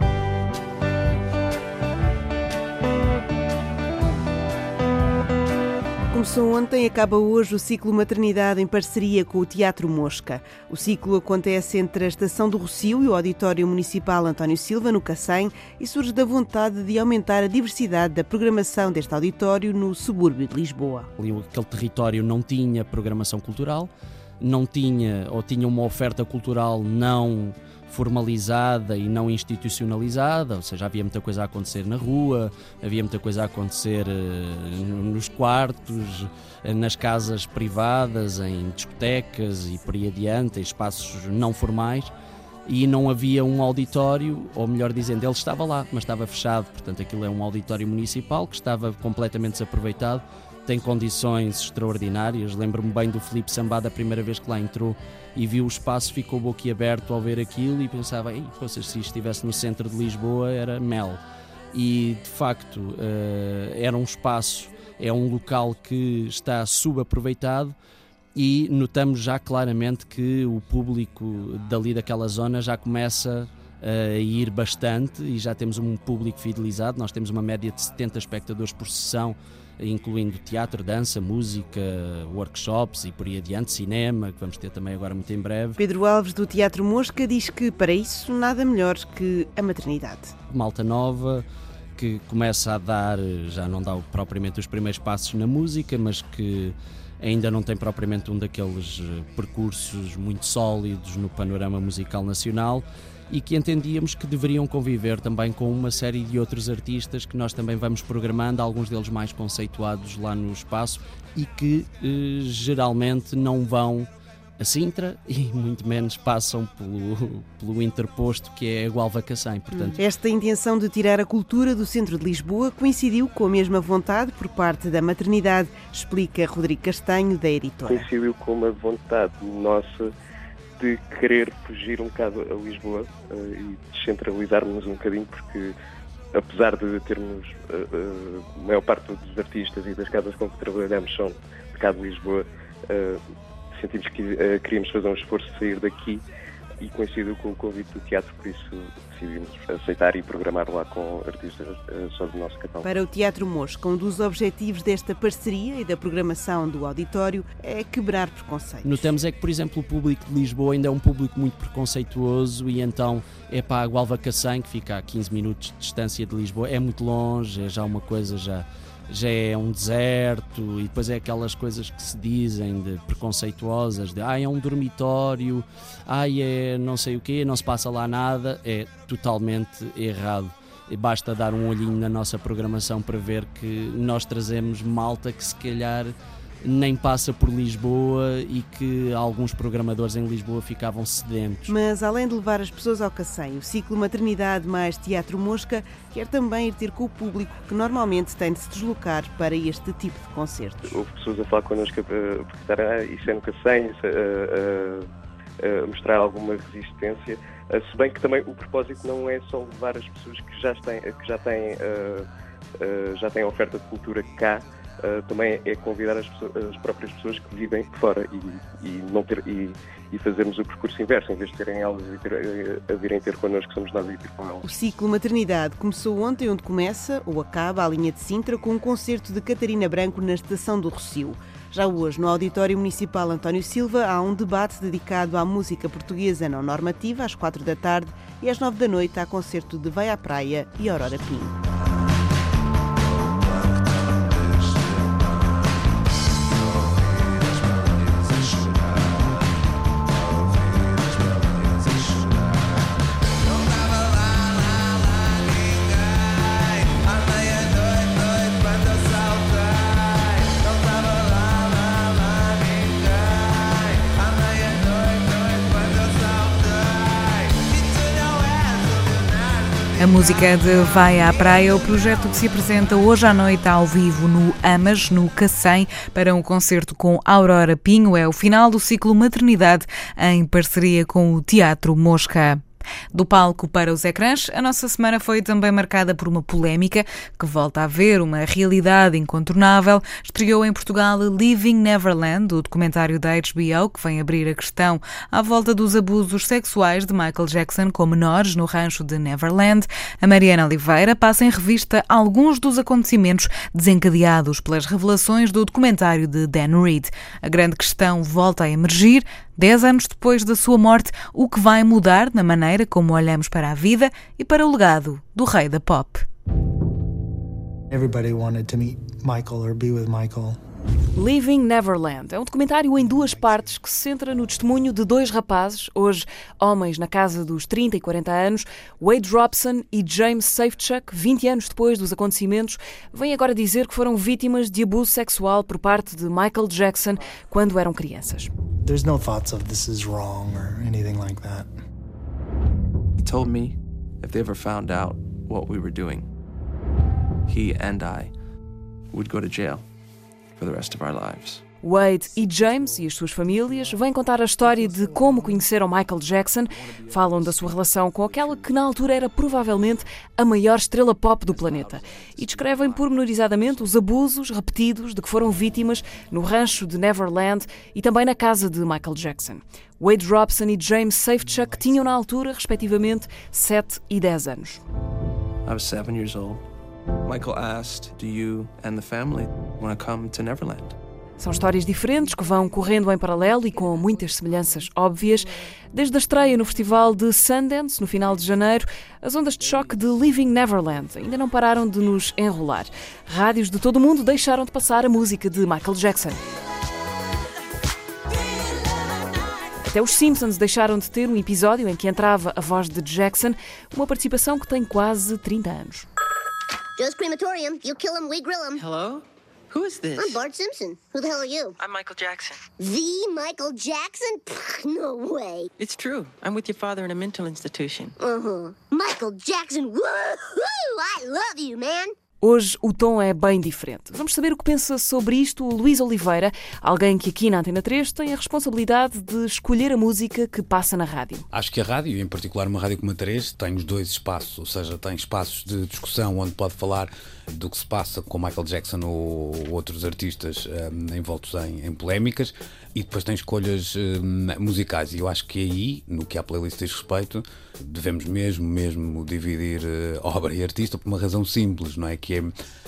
Começou ontem, acaba hoje o ciclo Maternidade em parceria com o Teatro Mosca. O ciclo acontece entre a Estação do Rocio e o Auditório Municipal António Silva, no Cacém, e surge da vontade de aumentar a diversidade da programação deste auditório no subúrbio de Lisboa. Aquele território não tinha programação cultural, não tinha ou tinha uma oferta cultural não formalizada e não institucionalizada, ou seja, havia muita coisa a acontecer na rua, havia muita coisa a acontecer uh, nos quartos, uh, nas casas privadas, em discotecas e por aí adiante, em espaços não formais. E não havia um auditório, ou melhor dizendo, ele estava lá, mas estava fechado. Portanto, aquilo é um auditório municipal que estava completamente desaproveitado tem condições extraordinárias. Lembro-me bem do Felipe Sambada, a primeira vez que lá entrou e viu o espaço, ficou boquiaberto ao ver aquilo e pensava, Ei, se isto estivesse no centro de Lisboa era mel. E de facto uh, era um espaço, é um local que está subaproveitado e notamos já claramente que o público dali daquela zona já começa a ir bastante e já temos um público fidelizado. Nós temos uma média de 70 espectadores por sessão incluindo teatro, dança, música, workshops e por aí adiante, cinema, que vamos ter também agora muito em breve. Pedro Alves, do Teatro Mosca, diz que para isso nada melhor que a maternidade. Malta nova, que começa a dar, já não dá propriamente os primeiros passos na música, mas que ainda não tem propriamente um daqueles eh, percursos muito sólidos no panorama musical nacional e que entendíamos que deveriam conviver também com uma série de outros artistas que nós também vamos programando, alguns deles mais conceituados lá no espaço e que eh, geralmente não vão a Sintra e muito menos passam pelo, pelo interposto que é a Gualva Cacém. Portanto... Esta intenção de tirar a cultura do centro de Lisboa coincidiu com a mesma vontade por parte da maternidade, explica Rodrigo Castanho, da editora. Coincidiu com uma vontade nossa de querer fugir um bocado a Lisboa uh, e descentralizarmos um bocadinho, porque apesar de termos uh, a maior parte dos artistas e das casas com que trabalhamos são de cá de Lisboa, sentimos que queríamos fazer um esforço de sair daqui e coincidiu com o convite do teatro, por isso decidimos aceitar e programar lá com artistas uh, só do nosso catálogo. Para o Teatro Mosca, um dos objetivos desta parceria e da programação do auditório é quebrar preconceitos. Notamos é que, por exemplo, o público de Lisboa ainda é um público muito preconceituoso e então é para a Gualva Cacém, que fica a 15 minutos de distância de Lisboa, é muito longe, é já uma coisa já já é um deserto e depois é aquelas coisas que se dizem de preconceituosas de ah, é um dormitório, ah, é não sei o quê, não se passa lá nada, é totalmente errado. E basta dar um olhinho na nossa programação para ver que nós trazemos malta que se calhar nem passa por Lisboa e que alguns programadores em Lisboa ficavam sedentos. Mas além de levar as pessoas ao Cacém, o ciclo Maternidade mais Teatro Mosca quer também ir ter com o público que normalmente tem de se deslocar para este tipo de concertos. Houve pessoas a falar connosco porque ah, isso é no Cacém, isso, a, a mostrar alguma resistência, se bem que também o propósito não é só levar as pessoas que já têm, que já têm, já têm oferta de cultura cá, uh, também é convidar as, pessoas, as, próprias pessoas que vivem fora e, e não ter, e, e, fazermos o percurso inverso, em vez de terem elas a, ter, a virem ter connosco, somos nós a ter com elas. O ciclo Maternidade começou ontem, onde começa ou acaba a linha de Sintra, com um concerto de Catarina Branco na Estação do Rocio. Já hoje, no Auditório Municipal António Silva, há um debate dedicado à música portuguesa não normativa, às quatro da tarde, e às nove da noite há concerto de Vai à Praia e Aurora Pinho. Música de Vai à Praia, o projeto que se apresenta hoje à noite ao vivo no Amas, no Cacém, para um concerto com Aurora Pinho. É o final do ciclo Maternidade em parceria com o Teatro Mosca. Do palco para os ecrãs, a nossa semana foi também marcada por uma polémica que volta a ver uma realidade incontornável. Estreou em Portugal Living Neverland, o documentário da HBO que vem abrir a questão à volta dos abusos sexuais de Michael Jackson com menores no rancho de Neverland. A Mariana Oliveira passa em revista alguns dos acontecimentos desencadeados pelas revelações do documentário de Dan Reed. A grande questão volta a emergir dez anos depois da sua morte, o que vai mudar na maneira como olhamos para a vida e para o legado do rei da pop. Everybody wanted to meet Michael or be with Michael. Living Neverland é um documentário em duas partes que se centra no testemunho de dois rapazes, hoje homens na casa dos 30 e 40 anos, Wade Robson e James Safechuck, 20 anos depois dos acontecimentos, vêm agora dizer que foram vítimas de abuso sexual por parte de Michael Jackson quando eram crianças. There's no thoughts of this is wrong or anything like that. He told me if they ever found out what we were doing, he and I would go to jail for the rest of our lives. Wade e James e as suas famílias vêm contar a história de como conheceram Michael Jackson, falam da sua relação com aquela que na altura era provavelmente a maior estrela pop do planeta e descrevem pormenorizadamente os abusos repetidos de que foram vítimas no rancho de Neverland e também na casa de Michael Jackson. Wade Robson e James Safechuck tinham na altura, respectivamente, 7 e 10 anos. I was seven years old. Michael asked, Do you and the family want to come to Neverland? São histórias diferentes que vão correndo em paralelo e com muitas semelhanças óbvias. Desde a estreia no Festival de Sundance, no final de janeiro, as ondas de choque de Living Neverland ainda não pararam de nos enrolar. Rádios de todo o mundo deixaram de passar a música de Michael Jackson. Até os Simpsons deixaram de ter um episódio em que entrava a voz de Jackson, uma participação que tem quase 30 anos. Joe's crematorium. You kill him, we grill him. Hello? Who is this? I'm Bart Simpson. Who the hell are you? I'm Michael Jackson. The Michael Jackson? Pfft, no way. It's true. I'm with your father in a mental institution. Uh huh. Michael Jackson. Woohoo! I love you, man. Hoje o tom é bem diferente. Vamos saber o que pensa sobre isto o Luís Oliveira, alguém que aqui na Antena 3 tem a responsabilidade de escolher a música que passa na rádio. Acho que a rádio, em particular uma rádio como a 3, tem os dois espaços, ou seja, tem espaços de discussão onde pode falar do que se passa com Michael Jackson ou outros artistas um, envoltos em, em polémicas e depois tem escolhas um, musicais. E eu acho que aí, no que a playlist diz respeito, devemos mesmo, mesmo dividir uh, obra e artista por uma razão simples, não é? Que é,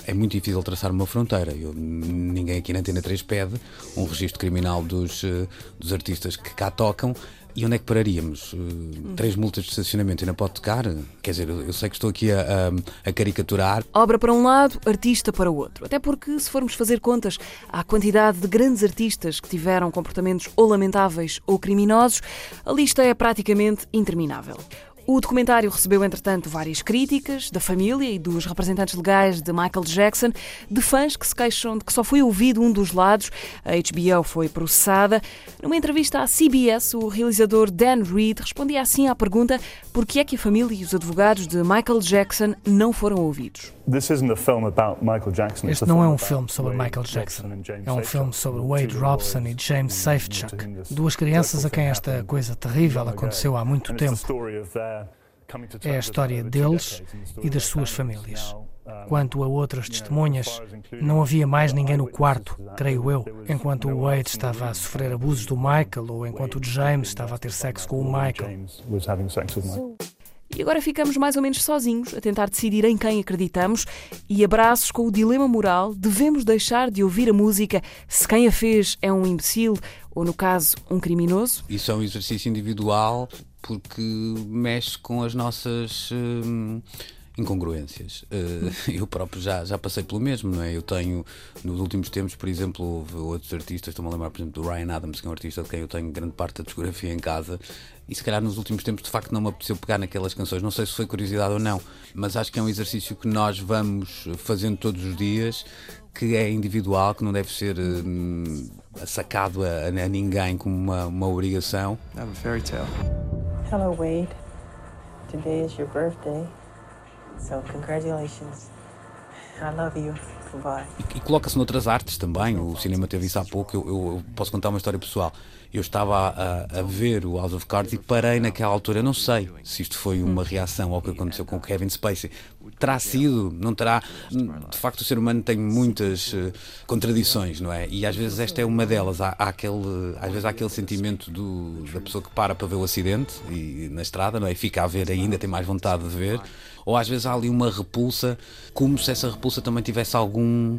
é muito difícil traçar uma fronteira. Eu, ninguém aqui na Antena 3 pede um registro criminal dos, uh, dos artistas que cá tocam. E onde é que pararíamos? Uh, três multas de estacionamento ainda pode tocar? Quer dizer, eu sei que estou aqui a, a, a, caricaturar. Obra para um lado, artista para o outro. Até porque, se formos fazer contas à quantidade de grandes artistas que tiveram comportamentos ou lamentáveis ou criminosos, a lista é praticamente interminável. O documentário recebeu, entretanto, várias críticas da família e dos representantes legais de Michael Jackson, de fãs que se queixam de que só foi ouvido um dos lados. A HBO foi processada. Numa entrevista à CBS, o realizador Dan Reed respondia assim à pergunta por que é que a família e os advogados de Michael Jackson não foram ouvidos. Este não é um filme sobre Michael Jackson. É um filme sobre Wade Robson e James Safechuck, duas crianças a quem esta coisa terrível aconteceu há muito tempo. É a história deles e das suas famílias. Quanto a outras testemunhas, não havia mais ninguém no quarto, creio eu, enquanto o Wade estava a sofrer abusos do Michael ou enquanto o James estava a ter sexo com o Michael. E agora ficamos mais ou menos sozinhos a tentar decidir em quem acreditamos e abraços com o dilema moral: devemos deixar de ouvir a música se quem a fez é um imbecil ou, no caso, um criminoso? Isso é um exercício individual porque mexe com as nossas. Hum incongruências. Uh, eu próprio já, já passei pelo mesmo, não é? Eu tenho, nos últimos tempos, por exemplo, houve outros artistas, estou-me a lembrar, por exemplo, do Ryan Adams, que é um artista de quem eu tenho grande parte da discografia em casa, e se calhar nos últimos tempos, de facto, não me apeteceu pegar naquelas canções. Não sei se foi curiosidade ou não, mas acho que é um exercício que nós vamos fazendo todos os dias, que é individual, que não deve ser hum, sacado a, a, ninguém como uma, uma obrigação. I have a fairy tale. Hello, Wade. Today is your birthday. So, congratulations. I love you. Goodbye. E, e coloca-se noutras artes também. O cinema teve isso há pouco. Eu, eu posso contar uma história pessoal. Eu estava a, a, ver o House of Cards e parei naquela altura. Não sei se isto foi uma reação ao que aconteceu com o Kevin Spacey. Terá sido, não terá. De facto, o ser humano tem muitas uh, contradições, não é? E às vezes esta é uma delas. Há, há, aquele, às vezes há aquele sentimento do, da pessoa que para para ver o acidente e, na estrada, não é? E fica a ver ainda, tem mais vontade de ver. Ou às vezes há ali uma repulsa, como se essa repulsa também tivesse algum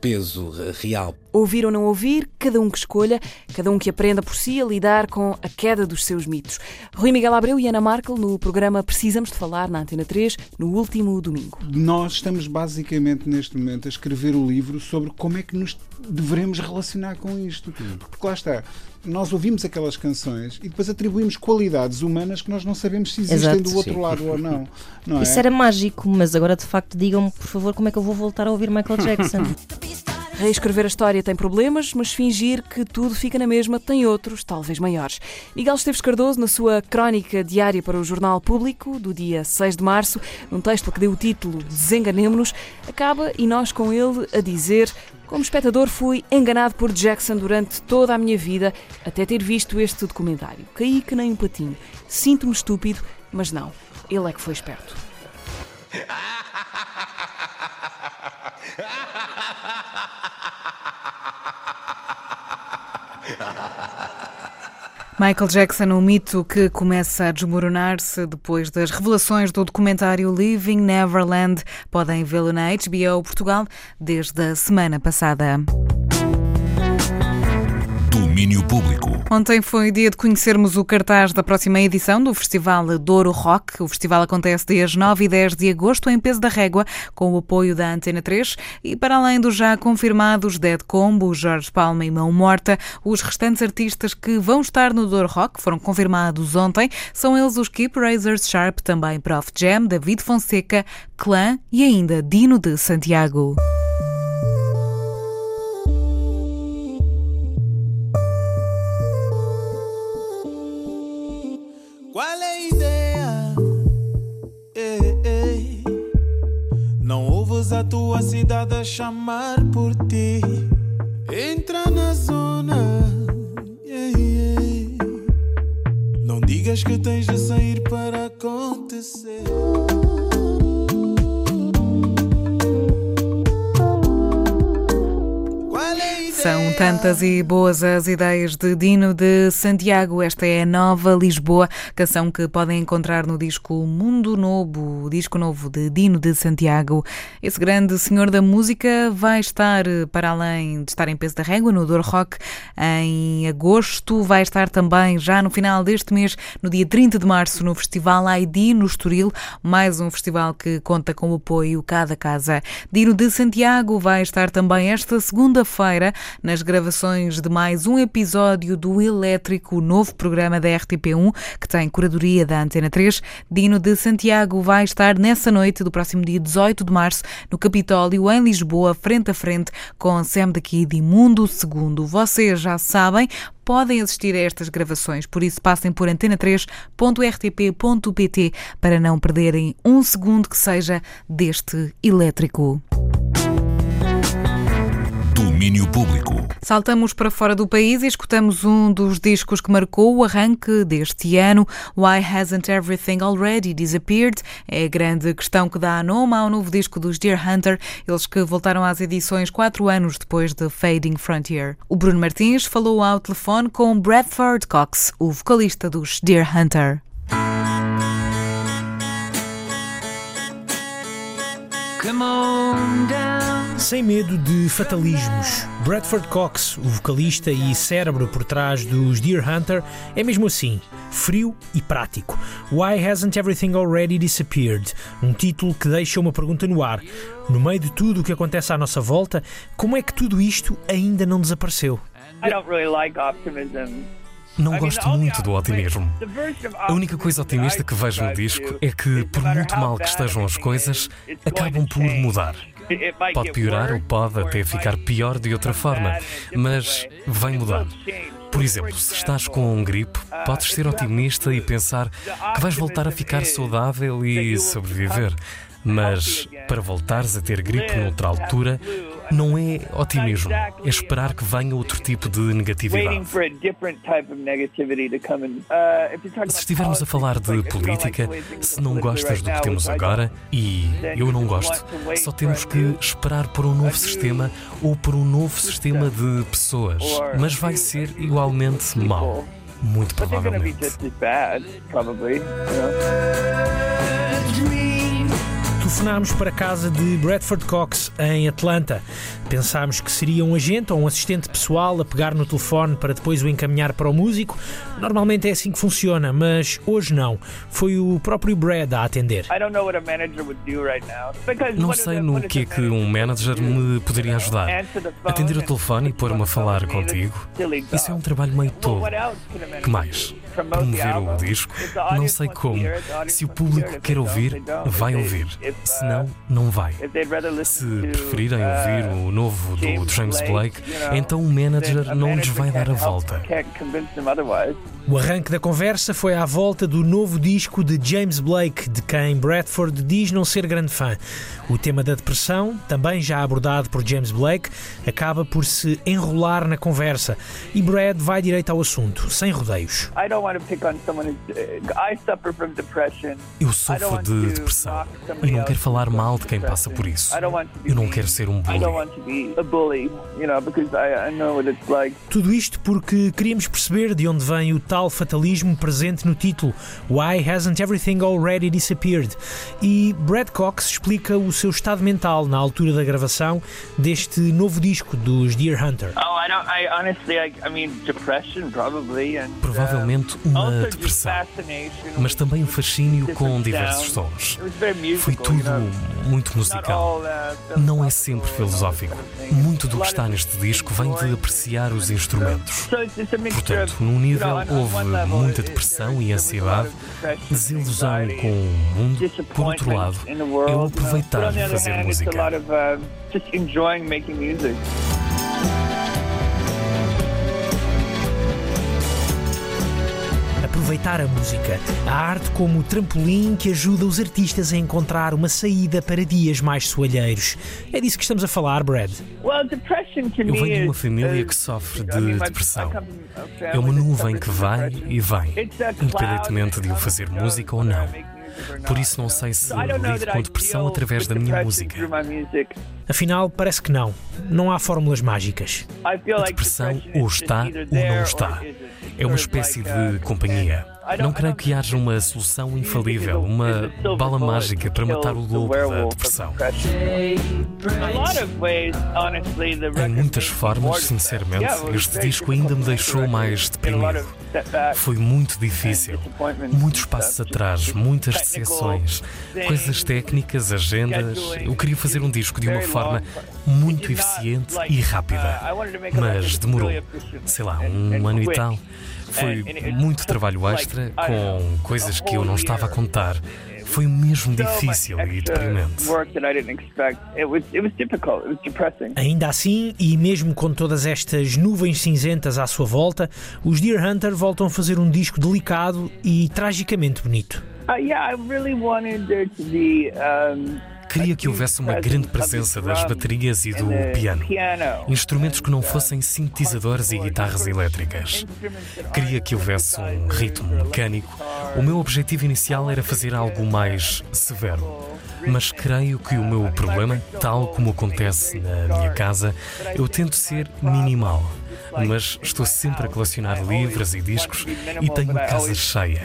peso real. Ouvir ou não ouvir, cada um que escolha, cada um que aprenda por si a lidar com a queda dos seus mitos. Rui Miguel Abreu e Ana Markel no programa Precisamos de Falar na Antena 3 no último domingo. Nós estamos basicamente neste momento a escrever o livro sobre como é que nos devemos relacionar com isto. Porque lá está, nós ouvimos aquelas canções e depois atribuímos qualidades humanas que nós não sabemos se existem Exato. do outro Sim. lado ou não. não Isso é? era mágico, mas agora de facto digam-me, por favor, como é que eu vou voltar a ouvir Michael Jackson. Reescrever a história tem problemas, mas fingir que tudo fica na mesma tem outros, talvez maiores. Miguel Esteves Cardoso, na sua crónica diária para o Jornal Público, do dia 6 de março, num texto que deu o título Desenganemo-nos, acaba e nós com ele a dizer como espectador, fui enganado por Jackson durante toda a minha vida, até ter visto este documentário. Caí que nem um patinho. Sinto-me estúpido, mas não. Ele é que foi esperto. Michael Jackson, um mito que começa a desmoronar-se depois das revelações do documentário Living Neverland. Podem vê-lo na HBO Portugal desde a semana passada. Domínio Público. Ontem foi dia de conhecermos o cartaz da próxima edição do Festival Douro Rock. O festival acontece dias 9 e 10 de agosto em Peso da Régua, com o apoio da Antena 3 e para além dos já confirmados Dead Combo, Jorge Palma e Mão Morta, os restantes artistas que vão estar no Douro Rock foram confirmados ontem. São eles os Keep Razors Sharp, também Prof Jam, David Fonseca, Clã e ainda Dino de Santiago. Qual é a ideia? Ei, ei. Não ouves a tua cidade a chamar por ti. Entra na zona. Ei, Não digas que tens de sair para acontecer. Tantas e boas as ideias de Dino de Santiago. Esta é a nova Lisboa, canção que podem encontrar no disco Mundo Novo, o disco novo de Dino de Santiago. Esse grande senhor da música vai estar, para além de estar em peso da régua, no Dor Rock em agosto, vai estar também já no final deste mês, no dia 30 de março, no Festival ID no Estoril, mais um festival que conta com o apoio Cada Casa. Dino de Santiago vai estar também esta segunda-feira nas gravações de mais um episódio do Elétrico, o novo programa da RTP1, que tem curadoria da Antena 3. Dino de Santiago vai estar nessa noite do próximo dia 18 de março no Capitólio, em Lisboa, frente a frente com Sam da Kid e Mundo Segundo. Vocês já sabem, podem assistir a estas gravações, por isso passem por antena3.rtp.pt para não perderem um segundo que seja deste elétrico. Domínio Público. Saltamos para fora do país e escutamos um dos discos que marcou o arranque deste ano. Why Hasn't Everything Already Disappeared? É a grande questão que dá nome ao novo disco dos Deer Hunter, eles que voltaram às edições quatro anos depois de Fading Frontier. O Bruno Martins falou ao telefone com Bradford Cox, o vocalista dos Deer Hunter. Come on down. Sem medo de fatalismos, Bradford Cox, o vocalista e cérebro por trás dos Deer Hunter, é mesmo assim, frio e prático. Why Hasn't Everything Already Disappeared? Um título que deixa uma pergunta no ar. No meio de tudo o que acontece à nossa volta, como é que tudo isto ainda não desapareceu? I don't really like optimism. Não gosto muito do otimismo. A única coisa otimista que vejo no disco é que, por muito mal que estejam as coisas, acabam por mudar. Pode piorar ou pode até ficar pior de outra forma, mas vai mudar. Por exemplo, se estás com um gripe, podes ser otimista e pensar que vais voltar a ficar saudável e sobreviver. Mas para voltares a ter gripe noutra altura, não é otimismo, é esperar que venha outro tipo de negatividade. Se estivermos a falar de política, se não gostas do que temos agora, e eu não gosto, só temos que esperar por um novo sistema ou por um novo sistema de pessoas. Mas vai ser igualmente mau. Muito provavelmente. Telefonámos para a casa de Bradford Cox, em Atlanta. Pensámos que seria um agente ou um assistente pessoal a pegar no telefone para depois o encaminhar para o músico. Normalmente é assim que funciona, mas hoje não. Foi o próprio Brad a atender. Não sei no que é que um manager me poderia ajudar. Atender o telefone e pôr-me a falar contigo. Isso é um trabalho meio tolo. Que mais? promover o disco. Não sei como. Se o público quer ouvir, vai ouvir. Se não, não vai. Se preferirem ouvir o novo do James Blake, então o manager não lhes vai dar a volta. O arranque da conversa foi à volta do novo disco de James Blake, de quem Bradford diz não ser grande fã. O tema da depressão, também já abordado por James Blake, acaba por se enrolar na conversa e Brad vai direito ao assunto, sem rodeios. Eu sofro de depressão e não quero falar mal de quem passa por isso. Eu não quero ser um bully. Tudo isto porque queríamos perceber de onde vem o tal fatalismo presente no título Why Hasn't Everything Already Disappeared? E Brad Cox explica o seu estado mental na altura da gravação deste novo disco dos Deer Hunter. Provavelmente uma depressão, mas também um fascínio com diversos sons. Foi tudo muito musical. Não é sempre filosófico. Muito do que está neste disco vem de apreciar os instrumentos. Portanto, num nível houve muita depressão e ansiedade, desilusão com o mundo. Por outro lado, eu aproveitar de fazer música. Aproveitar a música, a arte como trampolim que ajuda os artistas a encontrar uma saída para dias mais soalheiros. É disso que estamos a falar, Brad. Eu venho de uma família que sofre de depressão. É uma nuvem que vai e vem, independentemente de eu fazer música ou não. Por isso não sei se lido com depressão através da minha música. Afinal, parece que não. Não há fórmulas mágicas. A depressão ou está ou não está. É uma espécie de companhia. Não creio que haja uma solução infalível, uma bala mágica para matar o lobo da depressão. Em muitas formas, sinceramente, este disco ainda me deixou mais deprimido. Foi muito difícil. Muitos passos atrás, muitas decepções, coisas técnicas, agendas. Eu queria fazer um disco de uma forma muito eficiente e rápida. Mas demorou, sei lá, um ano e tal. Foi muito trabalho extra com coisas que eu não estava a contar. Foi mesmo difícil e deprimente. Ainda assim, e mesmo com todas estas nuvens cinzentas à sua volta, os Deer Hunter voltam a fazer um disco delicado e tragicamente bonito. Uh, yeah, I really wanted there to be um... Queria que houvesse uma grande presença das baterias e do piano. Instrumentos que não fossem sintetizadores e guitarras elétricas. Queria que houvesse um ritmo mecânico. O meu objetivo inicial era fazer algo mais severo. Mas creio que o meu problema, tal como acontece na minha casa, eu tento ser minimal mas estou sempre a colecionar livros e discos e tenho a casa cheia.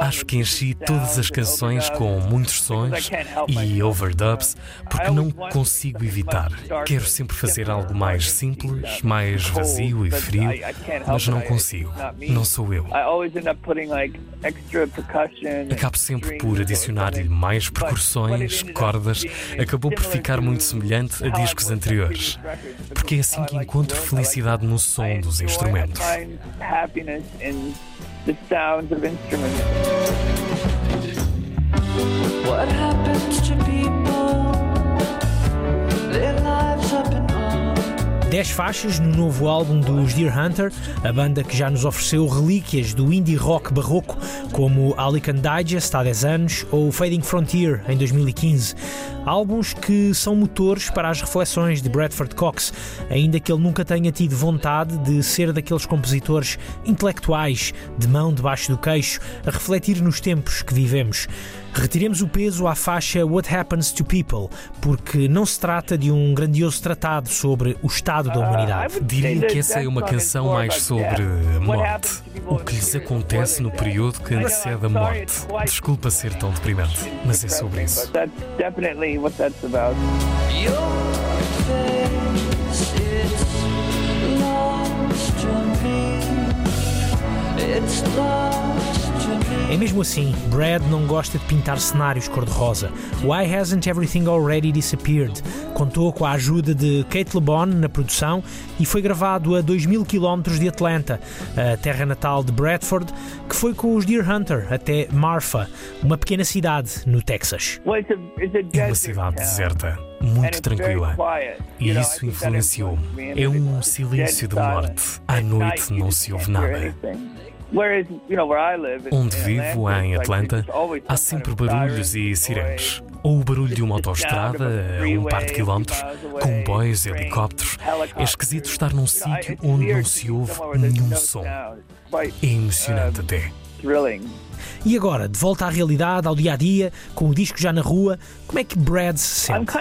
Acho que enchi todas as canções com muitos sons e overdubs porque não consigo evitar. Quero sempre fazer algo mais simples, mais vazio e frio, mas não consigo. Não sou eu. Acabo sempre por adicionar-lhe mais percussões, cordas. Acabou por ficar muito semelhante a discos anteriores. Porque é assim que encontro felicidade no som dos instrumentos sounds of instruments. What happens to people 10 faixas no novo álbum dos Deer Hunter, a banda que já nos ofereceu relíquias do indie rock barroco, como Alican Digest há 10 anos ou Fading Frontier em 2015. Álbuns que são motores para as reflexões de Bradford Cox, ainda que ele nunca tenha tido vontade de ser daqueles compositores intelectuais, de mão debaixo do queixo, a refletir nos tempos que vivemos. Retiremos o peso à faixa What Happens to People, porque não se trata de um grandioso tratado sobre o estado da humanidade. Diria que essa é uma canção mais sobre a morte. O que lhes acontece no período que antecede a morte. Desculpa ser tão deprimente, mas é sobre isso. It's lost é mesmo assim, Brad não gosta de pintar cenários cor-de-rosa. Why Hasn't Everything Already Disappeared? Contou com a ajuda de Kate LeBon na produção e foi gravado a 2 mil km de Atlanta, a terra natal de Bradford, que foi com os Deer Hunter até Marfa, uma pequena cidade no Texas. É uma cidade deserta muito tranquila. E isso influenciou-me. É um silêncio de morte. À noite não se ouve nada. Onde vivo, em Atlanta, há sempre barulhos e sirenes. Ou o barulho de uma autoestrada a um par de quilómetros, comboios, helicópteros. É esquisito estar num sítio onde não se ouve nenhum som. É emocionante até. E agora, de volta à realidade, ao dia a dia, com o disco já na rua, como é que Brad se sente?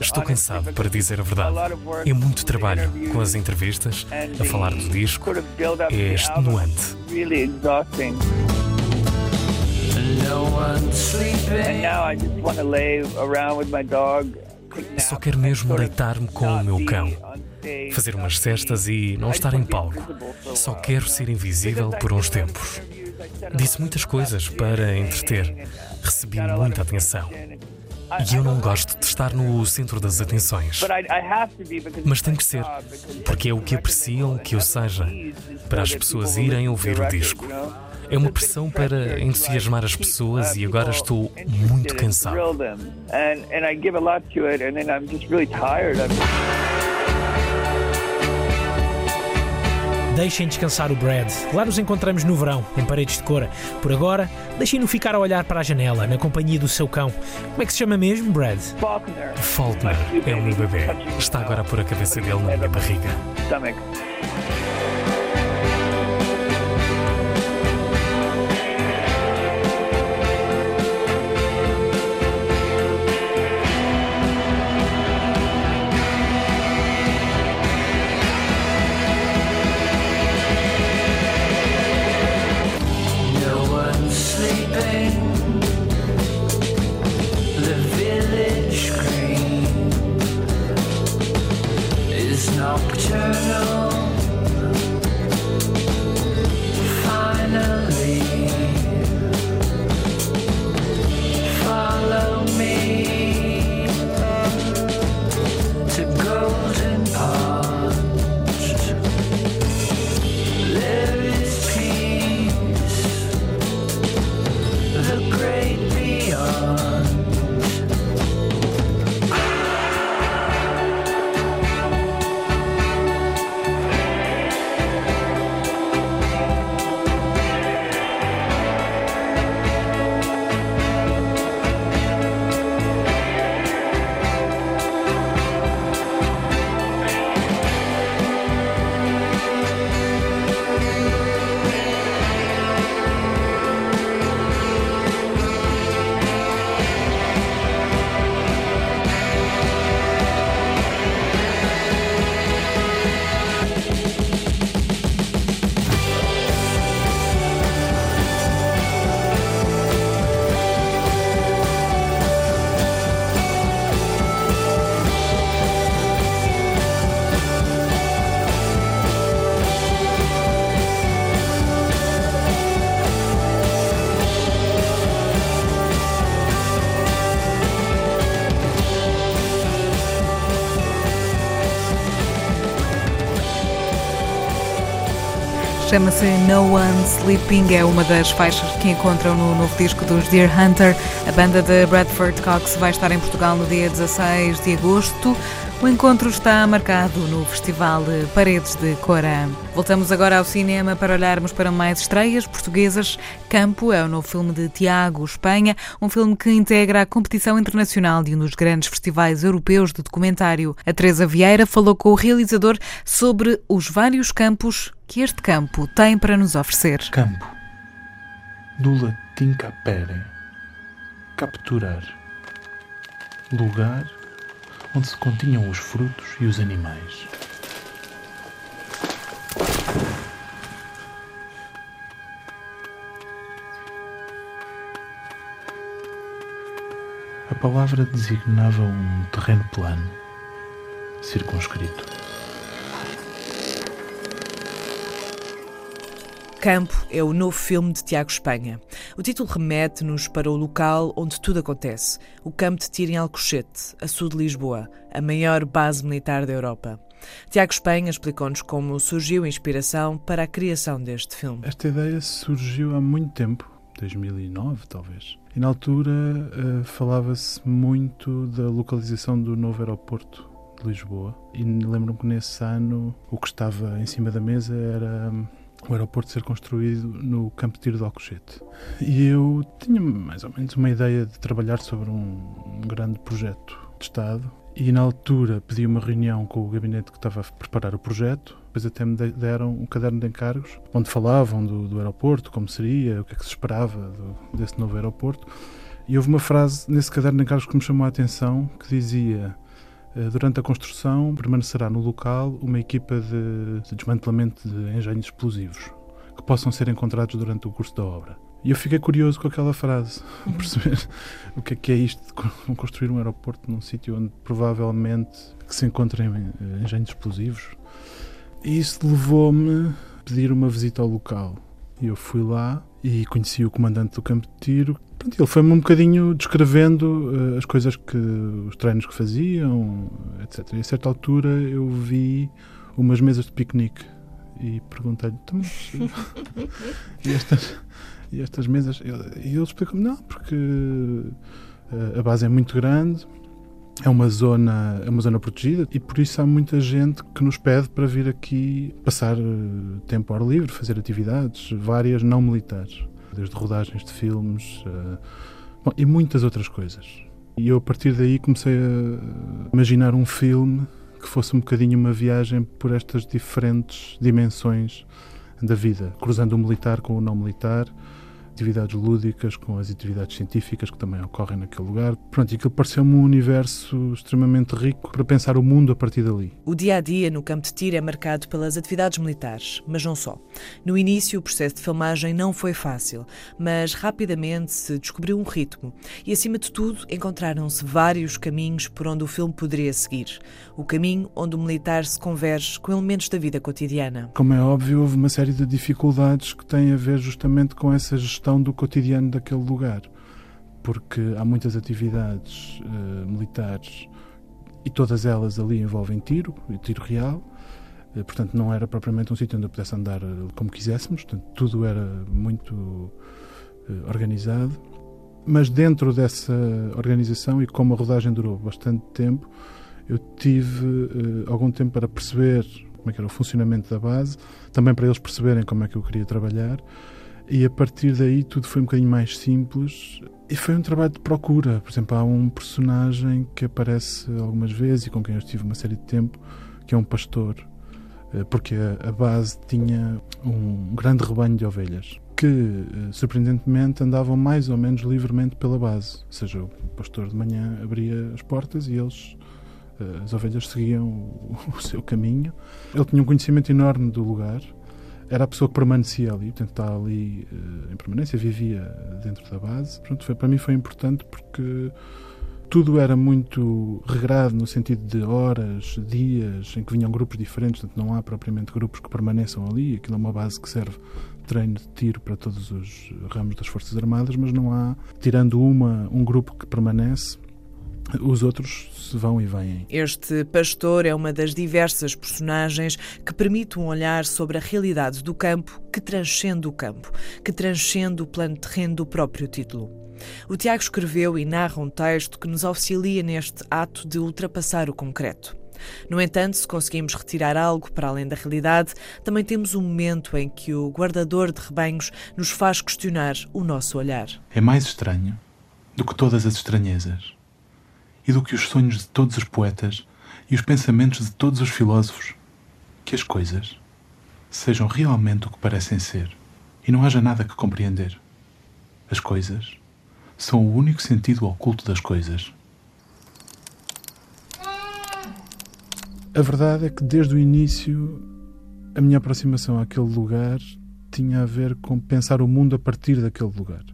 Estou cansado, para dizer a verdade. É muito trabalho com as entrevistas, a falar do disco. É extenuante. Só quero mesmo deitar-me com o meu cão, fazer umas cestas e não estar em palco. Só quero ser invisível por uns tempos. Disse muitas coisas para entreter. Recebi muita atenção. E eu não gosto de estar no centro das atenções. Mas tem que ser, porque é o que apreciam que eu seja, para as pessoas irem ouvir o disco. É uma pressão para entusiasmar as pessoas e agora estou muito cansado. Deixem descansar o Brad. Lá nos encontramos no verão, em paredes de cora. Por agora, deixem-no ficar a olhar para a janela, na companhia do seu cão. Como é que se chama mesmo, Brad? Faulkner. Faulkner é o meu bebê. Está agora a pôr a cabeça dele na minha barriga. Chama-se No One Sleeping, é uma das faixas que encontram no novo disco dos Deer Hunter. A banda de Bradford Cox vai estar em Portugal no dia 16 de agosto. O encontro está marcado no Festival Paredes de Cora. Voltamos agora ao cinema para olharmos para mais estreias portuguesas. Campo é o novo filme de Tiago Espanha, um filme que integra a competição internacional de um dos grandes festivais europeus de documentário. A Teresa Vieira falou com o realizador sobre os vários campos que este campo tem para nos oferecer. Campo, do latim capere, capturar, lugar onde se continham os frutos e os animais. A palavra designava um terreno plano, circunscrito. Campo é o novo filme de Tiago Espanha. O título remete-nos para o local onde tudo acontece, o campo de tiro em Alcochete, a sul de Lisboa, a maior base militar da Europa. Tiago Espanha explicou-nos como surgiu a inspiração para a criação deste filme. Esta ideia surgiu há muito tempo, 2009 talvez. E na altura uh, falava-se muito da localização do novo aeroporto de Lisboa. E lembro-me que nesse ano o que estava em cima da mesa era o aeroporto ser construído no campo de tiro de Alcochete. E eu tinha mais ou menos uma ideia de trabalhar sobre um, um grande projeto de Estado e na altura pedi uma reunião com o gabinete que estava a preparar o projeto. Depois até me deram um caderno de encargos onde falavam do, do aeroporto, como seria, o que é que se esperava do, desse novo aeroporto. E houve uma frase nesse caderno de encargos que me chamou a atenção que dizia eh, durante a construção, permanecerá no local uma equipa de, de desmantelamento de engenhos explosivos que possam ser encontrados durante o curso da obra. E eu fiquei curioso com aquela frase, perceber o que é que é isto de construir um aeroporto num sítio onde provavelmente se encontrem eh, engenhos explosivos. E isso levou-me a pedir uma visita ao local. E eu fui lá e conheci o comandante do campo de tiro, Pronto, ele foi-me um bocadinho descrevendo uh, as coisas que os treinos que faziam, etc. E a certa altura eu vi umas mesas de piquenique e perguntei-lhe, então, e, estas, e estas mesas? E ele explicou-me, não, porque uh, a base é muito grande, é uma zona é uma zona protegida e por isso há muita gente que nos pede para vir aqui passar uh, tempo ao ar livre, fazer atividades, várias não militares desde rodagens de filmes uh, bom, e muitas outras coisas. E eu, a partir daí, comecei a imaginar um filme que fosse um bocadinho uma viagem por estas diferentes dimensões da vida, cruzando o militar com o não militar, atividades lúdicas, com as atividades científicas que também ocorrem naquele lugar. Pronto, e aquilo pareceu-me um universo extremamente rico para pensar o mundo a partir dali. O dia a dia no campo de tiro é marcado pelas atividades militares, mas não só. No início, o processo de filmagem não foi fácil, mas rapidamente se descobriu um ritmo e, acima de tudo, encontraram-se vários caminhos por onde o filme poderia seguir. O caminho onde o militar se converge com elementos da vida cotidiana. Como é óbvio, houve uma série de dificuldades que têm a ver justamente com essa gestão gestão do cotidiano daquele lugar, porque há muitas atividades uh, militares e todas elas ali envolvem tiro, tiro real. Uh, portanto, não era propriamente um sítio onde eu pudesse andar eh, como quiséssemos, portanto, tudo era muito uh, organizado. Mas dentro dessa organização, e como a rodagem durou bastante tempo, eu tive algum tempo para perceber como é que era o funcionamento da base, também para eles perceberem como é que eu queria trabalhar e a partir daí tudo foi um bocadinho mais simples e foi um trabalho de procura. Por exemplo, há um personagem que aparece algumas vezes e com quem eu estive uma série de tempo, que é um pastor, eh, porque a base tinha um grande rebanho de ovelhas que, eh, surpreendentemente, andavam mais ou menos livremente pela base. Ou seja, o pastor de manhã abria as portas e eles, eh, as ovelhas, seguiam o seu caminho. Ele tinha um conhecimento enorme do lugar era a pessoa que permanecia ali, portanto está ali uh, em permanência, vivia dentro da base. Pronto, foi, para mim foi importante porque tudo era muito regrado no sentido de horas, dias, em que vinham grupos diferentes, portanto não há propriamente grupos que permaneçam ali, aquilo é uma base que serve de treino de tiro para todos os ramos das Forças Armadas, mas não há, tirando uma, um grupo que permanece, os outros se vão e vêm. Este pastor é uma das diversas personagens que permite um olhar sobre a realidade do campo que transcende o campo, que transcende o plano terreno do próprio título. O Tiago escreveu e narra um texto que nos auxilia neste ato de ultrapassar o concreto. No entanto, se conseguimos retirar algo para além da realidade, também temos um momento em que o guardador de rebanhos nos faz questionar o nosso olhar. É mais estranho do que todas as estranhezas e do que os sonhos de todos os poetas e os pensamentos de todos os filósofos que as coisas sejam realmente o que parecem ser e não haja nada que compreender. As coisas são o único sentido oculto das coisas. A verdade é que desde o início a minha aproximação àquele lugar tinha a ver com pensar o mundo a partir daquele lugar.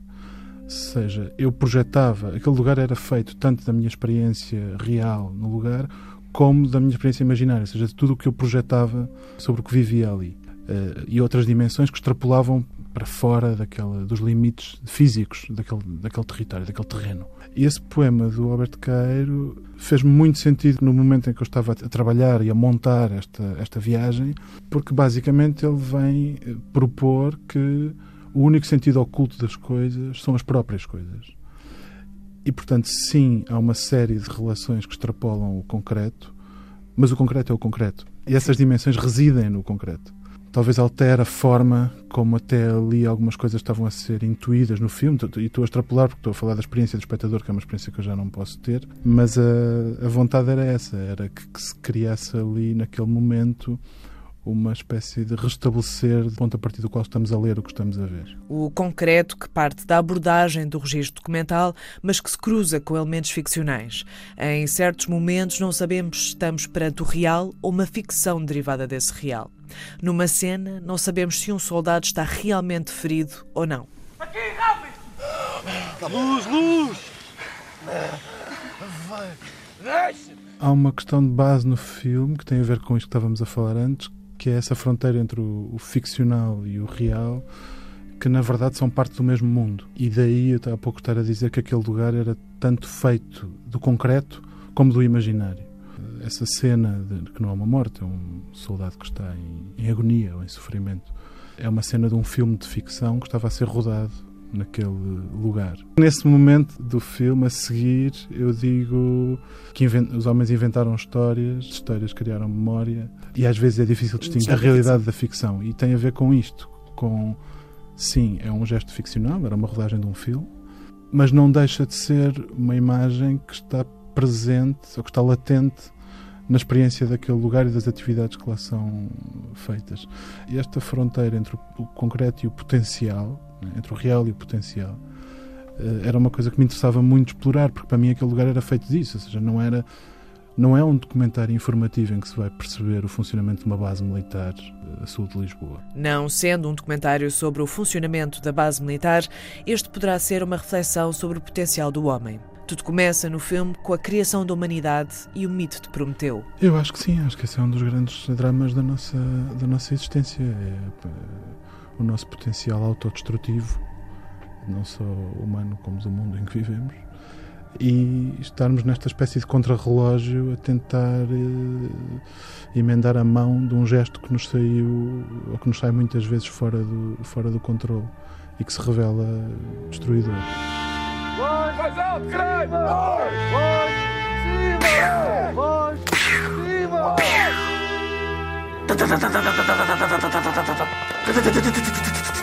Seja, eu projetava, aquele lugar era feito tanto da minha experiência real no lugar, como da minha experiência imaginária, ou seja, de tudo o que eu projetava sobre o que vivia ali. Uh, e outras dimensões que extrapolavam para fora daquela, dos limites físicos daquele, daquele território, daquele terreno. E esse poema do Alberto Caeiro fez muito sentido no momento em que eu estava a trabalhar e a montar esta, esta viagem, porque basicamente ele vem eh, propor que o único sentido oculto das coisas são as próprias coisas. E, portanto, sim, há uma série de relações que extrapolam o concreto, mas o concreto é o concreto. E essas dimensões residem no concreto. Talvez altere a forma como até ali algumas coisas estavam a ser intuídas no filme, e estou a extrapolar porque estou a falar da experiência do espectador, que é uma experiência que eu já não posso ter, mas a, a vontade era essa, era que, que se criasse ali naquele momento uma espécie de restabelecer de ponto a partir do qual estamos a ler o que estamos a ver. O concreto que parte da abordagem do registro documental, mas que se cruza com elementos ficcionais. Em certos momentos não sabemos se estamos perante o real ou uma ficção derivada desse real. Numa cena, não sabemos se um soldado está realmente ferido ou não. Aqui, rápido! Luz, luz! Há uma questão de base no filme que tem a ver com isto que estávamos a falar antes, que é essa fronteira entre o, o, ficcional e o real, que na verdade são parte do mesmo mundo. E daí eu há pouco estar a dizer que aquele lugar era tanto feito do concreto como do imaginário. Essa cena de que não há uma morte, é um soldado que está em, em agonia ou em sofrimento, é uma cena de um filme de ficção que estava a ser rodado naquele lugar. Nesse momento do filme, a seguir, eu digo que os homens inventaram histórias, histórias criaram memória, e às vezes é difícil distinguir a realidade da ficção. E tem a ver com isto, com sim, é um gesto ficcional, era uma rodagem de um filme, mas não deixa de ser uma imagem que está presente ou que está latente na experiência daquele lugar e das atividades que lá são feitas. E esta fronteira entre o concreto e o potencial né, entre o real e o potencial, eh, era uma coisa que me interessava muito explorar, porque para mim aquele lugar era feito disso, ou seja, não era não é um documentário informativo em que se vai perceber o funcionamento de uma base militar eh, a sul de Lisboa. Não sendo um documentário sobre o funcionamento da base militar, este poderá ser uma reflexão sobre o potencial do homem. Tudo começa no filme com a criação da humanidade e o mito de Prometeu. Eu acho que sim, acho que esse é um dos grandes dramas da nossa, da nossa existência. É, o nosso potencial autodestrutivo, não só humano como do mundo em que vivemos, e estarmos nesta espécie de contrarrelógio a tentar eh, emendar a mão de um gesto que nos saiu ou que nos sai muitas vezes fora do, fora do controle e que se revela destruidor. Mais alto, caralho! Mais! Cima! O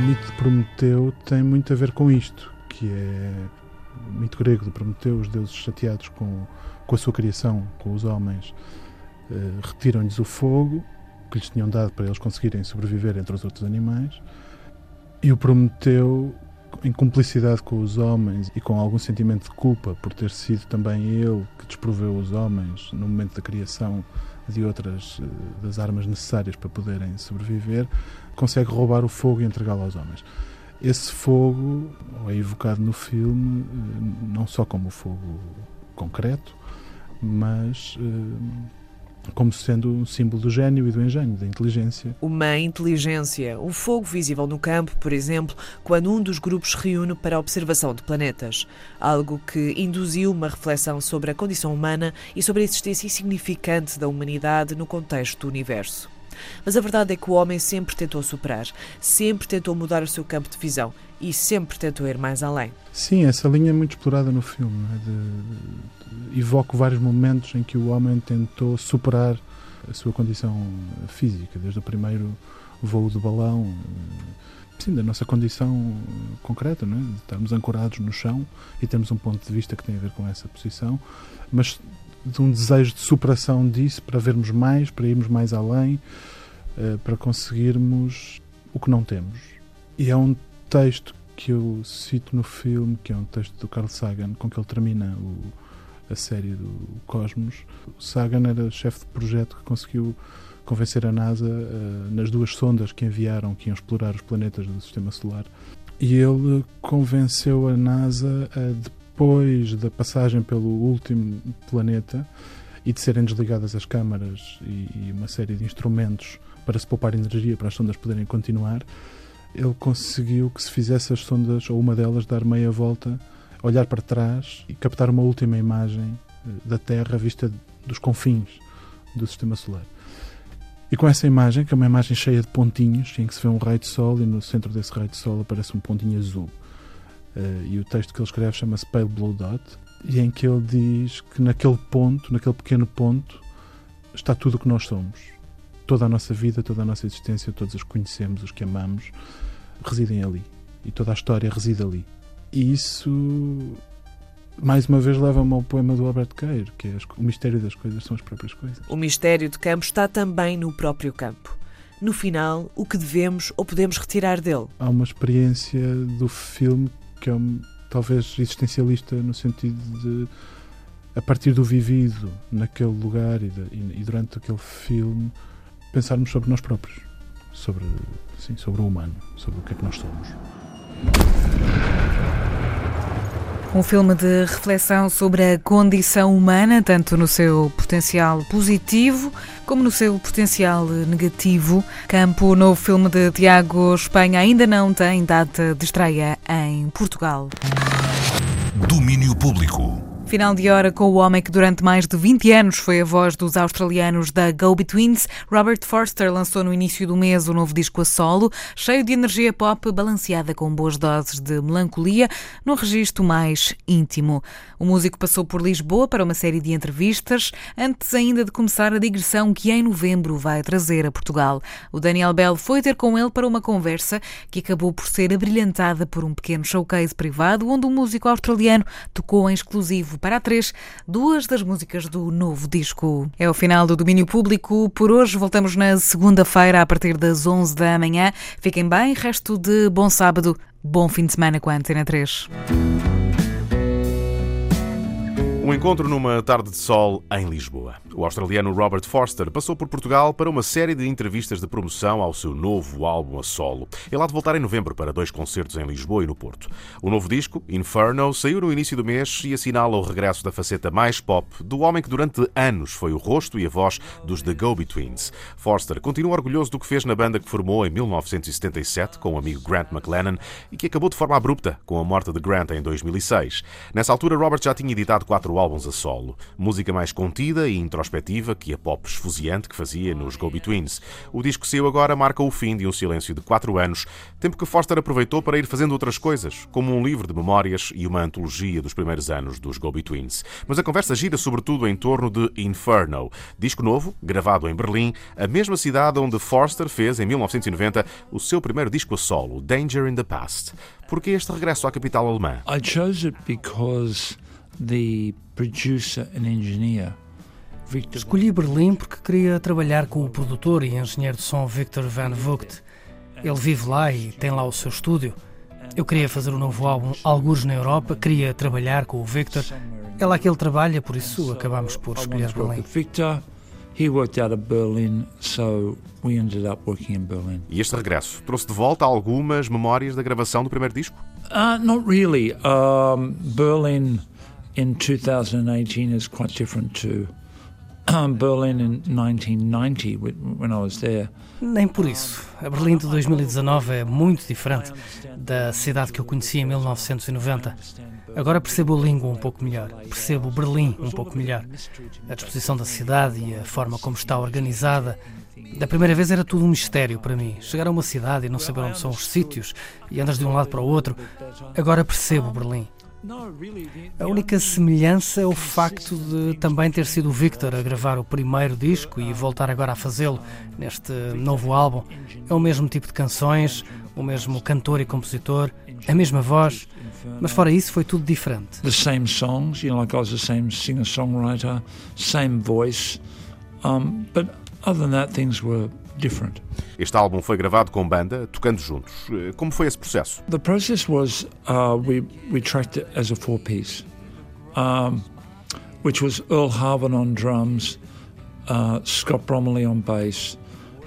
mito de Prometeu tem muito a ver com isto, que é o mito grego de Prometeu, os deuses chateados com, com a sua criação, com os homens, eh, retiram-lhes o fogo que lhes tinham dado para eles conseguirem sobreviver entre os outros animais, e o Prometeu em cumplicidade com os homens e com algum sentimento de culpa por ter sido também ele que desproveu os homens no momento da criação de outras eh, das armas necessárias para poderem sobreviver, consegue roubar o fogo e entregá-lo aos homens. Esse fogo é evocado no filme eh, não só como fogo concreto, mas eh, como sendo um símbolo do gênio e do engenho, da inteligência. Uma inteligência, o fogo visível no campo, por exemplo, quando um dos grupos reúne para a observação de planetas. Algo que induziu uma reflexão sobre a condição humana e sobre a existência insignificante da humanidade no contexto do universo. Mas a verdade é que o homem sempre tentou superar, sempre tentou mudar o seu campo de visão e sempre tentou ir mais além. Sim, essa linha é muito explorada no filme. É? Evoco vários momentos em que o homem tentou superar a sua condição física, desde o primeiro voo do balão, sim, da nossa condição concreta, não é? estarmos ancorados no chão e temos um ponto de vista que tem a ver com essa posição, mas de um desejo de superação disso para vermos mais, para irmos mais além, eh, para conseguirmos o que não temos. E é um texto que eu cito no filme, que é um texto do Carl Sagan, com que ele termina o, a série do Cosmos. O Sagan era chefe de projeto que conseguiu convencer a NASA uh, nas duas sondas que enviaram, que iam explorar os planetas do Sistema Solar. E ele convenceu a NASA a, depois da passagem pelo último planeta e de serem desligadas as câmaras e, e uma série de instrumentos para se poupar energia para as sondas poderem continuar, ele conseguiu que se fizesse as sondas, ou uma delas, dar meia volta, olhar para trás e captar uma última imagem eh, da Terra vista dos confins do Sistema Solar. E com essa imagem, que é uma imagem cheia de pontinhos, em que se vê um raio de sol e no centro desse raio de sol aparece um pontinho azul. Uh, e o texto que ele escreve chama-se Pale Blue Dot, e em que ele diz que naquele ponto, naquele pequeno ponto, está tudo o que nós somos toda a nossa vida, toda a nossa existência, todos os que conhecemos, os que amamos, residem ali. E toda a história reside ali. E isso, mais uma vez, leva-me ao poema do Albert Queiro, que é o mistério das coisas são as próprias coisas. O mistério de campo está também no próprio campo. No final, o que devemos ou podemos retirar dele? Há uma experiência do filme que é um, talvez existencialista no sentido de a partir do vivido naquele lugar e, de, e, durante aquele filme pensarmos sobre nós próprios, sobre, sim, sobre o humano, sobre o que é que nós somos. Um filme de reflexão sobre a condição humana, tanto no seu potencial positivo como no seu potencial negativo. Campo, o novo filme de Tiago Espanha, ainda não tem data de estreia em Portugal. Domínio Público. Final de hora com o homem que durante mais de 20 anos foi a voz dos australianos da Go-Betweens. Robert Forster lançou no início do mês o novo disco a solo, cheio de energia pop balanceada com boas doses de melancolia, num registro mais íntimo. O músico passou por Lisboa para uma série de entrevistas, antes ainda de começar a digressão que em novembro vai trazer a Portugal. O Daniel Bell foi ter com ele para uma conversa que acabou por ser abrilhantada por um pequeno showcase privado onde o músico australiano tocou em exclusivo para a 3 duas das músicas do novo disco. É o final do domínio público. Por hoje voltamos na segunda-feira a partir das 11 da manhã. Fiquem bem, resto de bom sábado, bom fim de semana com a Antena 3. Um encontro numa tarde de sol em Lisboa. O australiano Robert Forster passou por Portugal para uma série de entrevistas de promoção ao seu novo álbum a solo. Ele há de voltar em novembro para dois concertos em Lisboa e no Porto. O novo disco, Inferno, saiu no início do mês e assinala o regresso da faceta mais pop do homem que durante anos foi o rosto e a voz dos The Go-Betweens. Forster continua orgulhoso do que fez na banda que formou em 1977 com o amigo Grant McLennan e que acabou de forma abrupta com a morte de Grant em 2006. Nessa altura, Robert já tinha editado quatro álbuns a solo. Música mais contida e introspectiva que a pop esfuziante que fazia nos Go-Betweens. O disco seu agora marca o fim de um silêncio de quatro anos, tempo que Foster aproveitou para ir fazendo outras coisas, como um livro de memórias e uma antologia dos primeiros anos dos Go-Betweens. Mas a conversa gira sobretudo em torno de Inferno, disco novo, gravado em Berlim, a mesma cidade onde Forster fez, em 1990, o seu primeiro disco a solo, Danger in the Past. Por que este regresso à capital alemã? I chose it because the producer and engineer Escolhi Berlim porque queria trabalhar com o produtor e engenheiro de som Victor Van Vogt. Ele vive lá e tem lá o seu estúdio. Eu queria fazer um novo álbum, alguns na Europa, queria trabalhar com o Victor. É lá que ele trabalha, por isso acabamos por escolher Berlim. Victor, he worked out of Berlin, so we ended up working in Berlin. E este regresso trouxe de volta algumas memórias da gravação do primeiro disco? Uh, not really. Um, Berlin in 2018 is quite different to Berlin in 1990 when I was there. Nem por isso. A Berlim de 2019 é muito diferente da cidade que eu conheci em 1990. Agora percebo a língua um pouco melhor, percebo Berlim um pouco melhor. A disposição da cidade e a forma como está organizada Da primeira vez era tudo um mistério para mim. Chegar a uma cidade e não saber onde são os sítios e andas de um lado para o outro. Agora percebo Berlim. A única semelhança é o facto de também ter sido o Victor a gravar o primeiro disco e voltar agora a fazê-lo neste novo álbum. É o mesmo tipo de canções, o mesmo cantor e compositor, a mesma voz, mas fora isso foi tudo diferente. The same songs, you know, like I was the same singer-songwriter, same voice, um, but other than that things were different. Este álbum foi gravado com banda, tocando juntos. Eh, como foi esse processo? The process was uh, we we tracked it as a four piece, um, which was Earl Harvin on drums, uh, Scott Bromley on bass.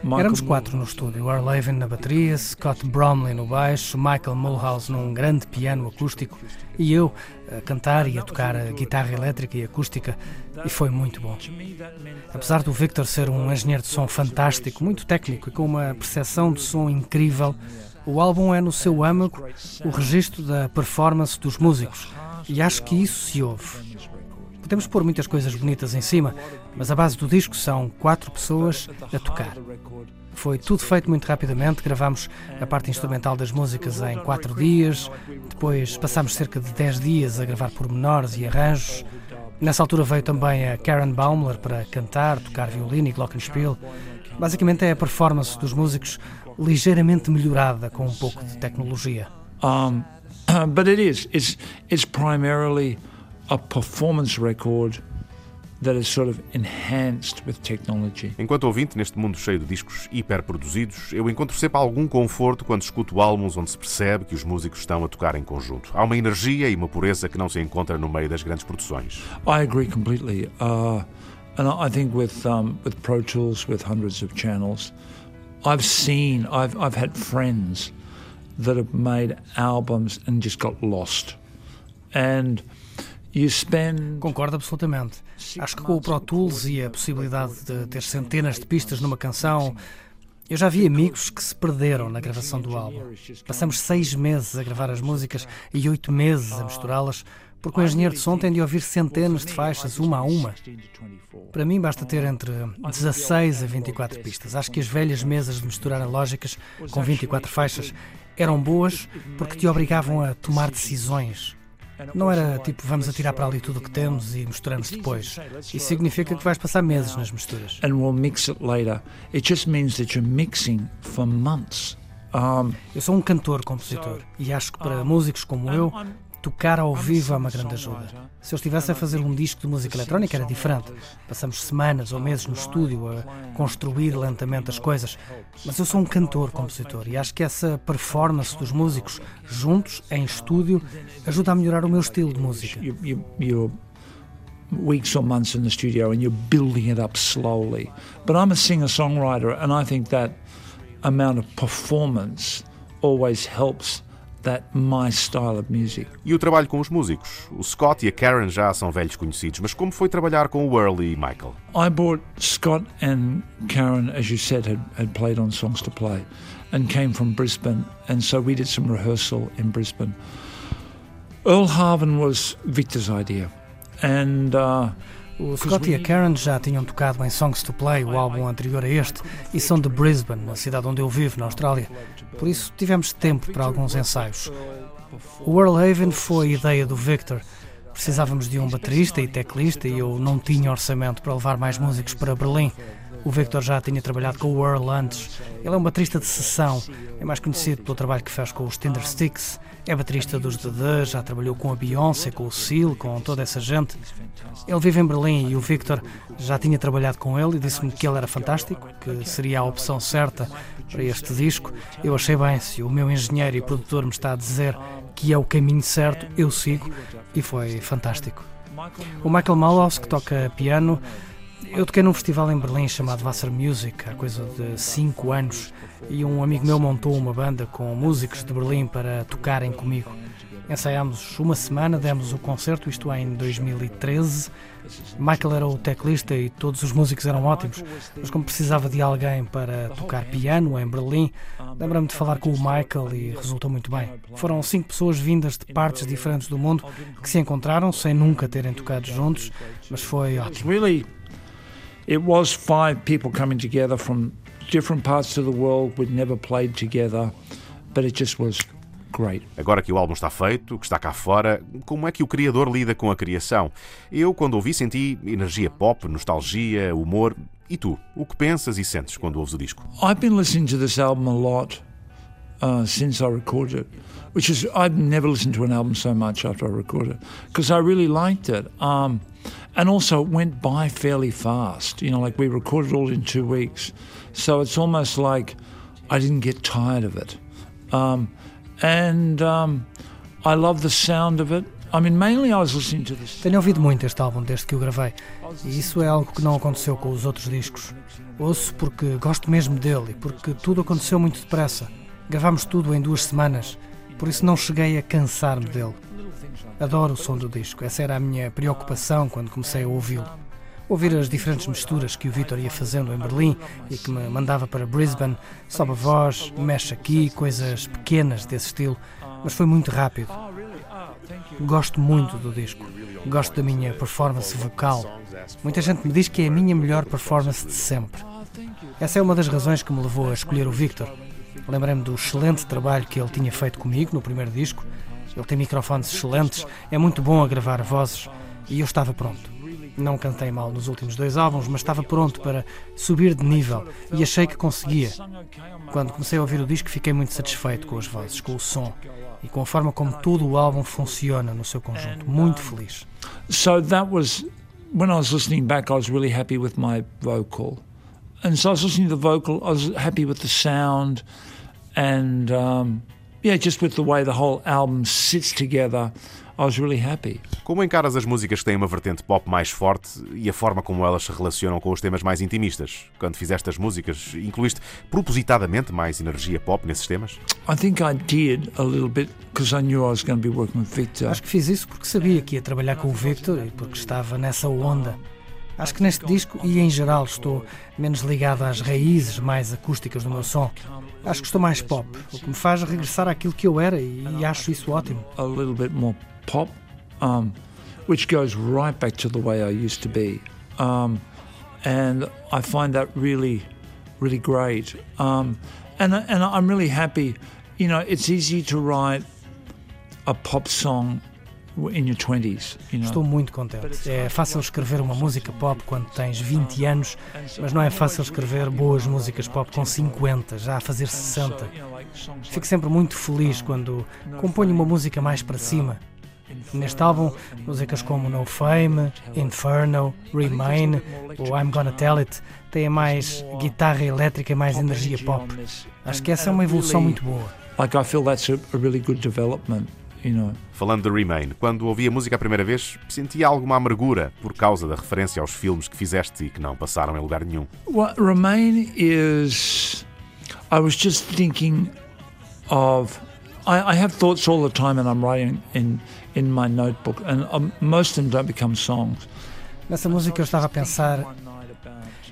Éramos quatro no estúdio: Earl Levin na bateria, Scott Bromley no baixo, Michael Mulhouse num grande piano acústico e eu a cantar e a tocar a guitarra elétrica e acústica, e foi muito bom. Apesar do Victor ser um engenheiro de som fantástico, muito técnico e com uma percepção de som incrível, o álbum é no seu âmago o registro da performance dos músicos, e acho que isso se ouve. Podemos pôr muitas coisas bonitas em cima, mas a base do disco são quatro pessoas a tocar. Foi tudo feito muito rapidamente, gravámos a parte instrumental das músicas em quatro dias, depois passámos cerca de dez dias a gravar pormenores e arranjos. Nessa altura veio também a Karen Baumler para cantar, tocar violino e glockenspiel. Basicamente é a performance dos músicos ligeiramente melhorada com um pouco de tecnologia. Um, but it is. It's, it's primarily a performance record that is sort of enhanced with technology. Enquanto ouvinte neste mundo cheio de discos hiperproduzidos, eu encontro sempre algum conforto quando escuto álbuns onde se percebe que os músicos estão a tocar em conjunto. Há uma energia e uma pureza que não se encontra no meio das grandes produções. I agree completely. Uh, and I think with um, with Pro Tools, with hundreds of channels, I've seen, I've I've had friends that have made albums and just got lost, and Concordo absolutamente. Acho que com o Pro Tools e a possibilidade de ter centenas de pistas numa canção, eu já vi amigos que se perderam na gravação do álbum. Passamos seis meses a gravar as músicas e oito meses a misturá-las, porque o engenheiro de som tem de ouvir centenas de faixas, uma a uma. Para mim, basta ter entre 16 a 24 pistas. Acho que as velhas mesas de misturar lógicas com 24 faixas eram boas porque te obrigavam a tomar decisões não era tipo, vamos atirar para ali tudo o que temos e misturamos depois. Isso significa que vais passar meses nas misturas. And we'll mix it later. It just means that you're mixing for months. Eu sou um cantor-compositor e acho que para músicos como eu, tocar ao vivo é uma grande ajuda. Se eu estivesse a fazer um disco de música eletrónica era diferente. Passamos semanas ou meses no estúdio a construir lentamente as coisas. Mas eu sou um cantor, compositor, e acho que essa performance dos músicos juntos, em estúdio, ajuda a melhorar o meu estilo de música. weeks or months in the studio and you're building it up slowly. But I'm a singer songwriter, and I think that amount of performance always helps that my style of music. E o trabalho com os músicos? O Scott e a Karen já são velhos conhecidos, mas como foi trabalhar com o Earl e Michael? I brought Scott and Karen, as you said, had, had played on Songs to Play and came from Brisbane, and so we did some rehearsal in Brisbane. Earl Harvin was Victor's idea, and uh, o Scott e a Karen já tinham tocado em Songs to Play, o álbum anterior a este, e são de Brisbane, na cidade onde eu vivo, na Austrália. Por isso tivemos tempo para alguns ensaios. O Earl Haven foi a ideia do Victor. Precisávamos de um baterista e teclista e eu não tinha orçamento para levar mais músicos para Berlim. O Victor já tinha trabalhado com o Earl antes. Ele é um baterista de sessão, é mais conhecido pelo trabalho que fez com os Tinder Sticks é baterista dos DD, já trabalhou com a Beyoncé, com o Seal, com toda essa gente. Ele vive em Berlim e o Victor já tinha trabalhado com ele e disse-me que ele era fantástico, que seria a opção certa para este disco. Eu achei bem, se o meu engenheiro e produtor me está a dizer que é o caminho certo, eu sigo e foi fantástico. O Michael Malhouse, que toca piano, eu toquei num festival em Berlim chamado Wasser Music há coisa de 5 anos e um amigo meu montou uma banda com músicos de Berlim para tocarem comigo. Ensaiámos uma semana, demos o concerto, isto é, em 2013. Michael era o teclista e todos os músicos eram ótimos, mas como precisava de alguém para tocar piano em Berlim, lembrei-me de falar com o Michael e resultou muito bem. Foram cinco pessoas vindas de partes diferentes do mundo que se encontraram sem nunca terem tocado juntos, mas foi ótimo. It was five people coming together from different parts of the world we'd never played together, but it just was great. Agora que o álbum está feito, que está cá fora, como é que o criador lida com a criação? Eu, quando ouvi, senti energia pop, nostalgia, humor. E tu, o que pensas e sentes quando ouves o disco? I've been listening to this album a lot uh, since I recorded it, which is I've never listened to an album so much after I recorded it because I really liked it. Um, and also, it went by fairly fast. You know, like we recorded all in two weeks, so it's almost like I didn't get tired of it. Um, and um, I love the sound of it. I mean, mainly I was listening to this. Tenho ouvido muito este álbum desde que o gravei, e isso é algo que não aconteceu com os outros discos. Ouço porque gosto mesmo dele e porque tudo aconteceu muito depressa. Gravámos tudo em duas semanas, por isso não cheguei a cansar-me dele. Adoro o som do disco, essa era a minha preocupação quando comecei a ouvi-lo. Ouvir as diferentes misturas que o Vitor ia fazendo em Berlim e que me mandava para Brisbane, sobe a voz, mexe aqui, coisas pequenas desse estilo, mas foi muito rápido. Gosto muito do disco, gosto da minha performance vocal. Muita gente me diz que é a minha melhor performance de sempre. Essa é uma das razões que me levou a escolher o Victor. Lembrei-me do excelente trabalho que ele tinha feito comigo no primeiro disco. Ele tem microfones excelentes, é muito bom a gravar vozes e eu estava pronto. Não cantei mal nos últimos dois álbuns, mas estava pronto para subir de nível e achei que conseguia. Quando comecei a ouvir o disco, fiquei muito satisfeito com as vozes, com o som e com a forma como todo o álbum funciona no seu conjunto. Muito feliz. So that was when I was listening back, I was really happy with my vocal. And so I was listening to the vocal, I was happy with the sound and um, yeah, just with the way the whole album sits together. I was really happy. Como encaras as músicas que têm uma vertente pop mais forte e a forma como elas se relacionam com os temas mais intimistas? Quando fizeste as músicas, incluíste propositadamente mais energia pop nesses temas? I think I did a little bit because I knew I was going to be working with Victor. Acho que fiz isso porque sabia que ia trabalhar com o Victor e porque estava nessa onda. Acho que neste disco e em geral estou menos ligado às raízes mais acústicas do meu som. Acho que estou mais pop, o que me faz regressar àquilo que eu era e acho isso ótimo. A little bit more pop, um, which goes right back to the way I used to be. Um, and I find that really, really great. Um, and, and I'm really happy. You know, it's easy to write a pop song in your 20s, you know? Estou muito contente. É fácil escrever uma música pop quando tens 20 anos, mas não é fácil escrever boas músicas pop com 50, já a fazer 60. Fico sempre muito feliz quando componho uma música mais para cima. Neste álbum, músicas como No Fame, Inferno, Remain ou I'm Gonna Tell It têm mais guitarra elétrica e mais energia pop. Acho que essa é uma evolução muito boa. Like I feel that's a, a really good development. You know. Falando de Remain, quando ouvi a música a primeira vez, sentia alguma amargura por causa da referência aos filmes que fizeste e que não passaram em lugar nenhum. What Remain is. I was just thinking of. I, I have thoughts all the time, and I'm writing in, in my notebook, and most of them don't become songs. Nessa música eu estava a pensar.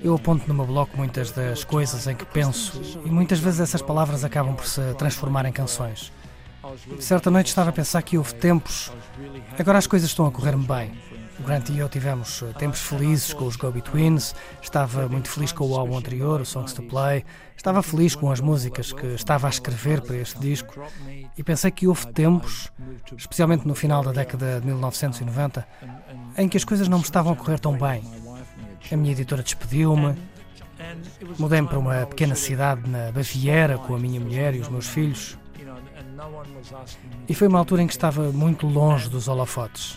Eu aponto no meu bloco muitas das coisas em que penso, e muitas vezes essas palavras acabam por se transformar em canções. Certa noite estava a pensar que houve tempos. Agora as coisas estão a correr-me bem. O Grant e eu tivemos tempos felizes com os Go-Betweens, estava muito feliz com o álbum anterior, o Songs to Play, estava feliz com as músicas que estava a escrever para este disco e pensei que houve tempos, especialmente no final da década de 1990, em que as coisas não me estavam a correr tão bem. A minha editora despediu-me, mudei-me para uma pequena cidade na Baviera com a minha mulher e os meus filhos. E foi uma altura em que estava muito longe dos holofotes.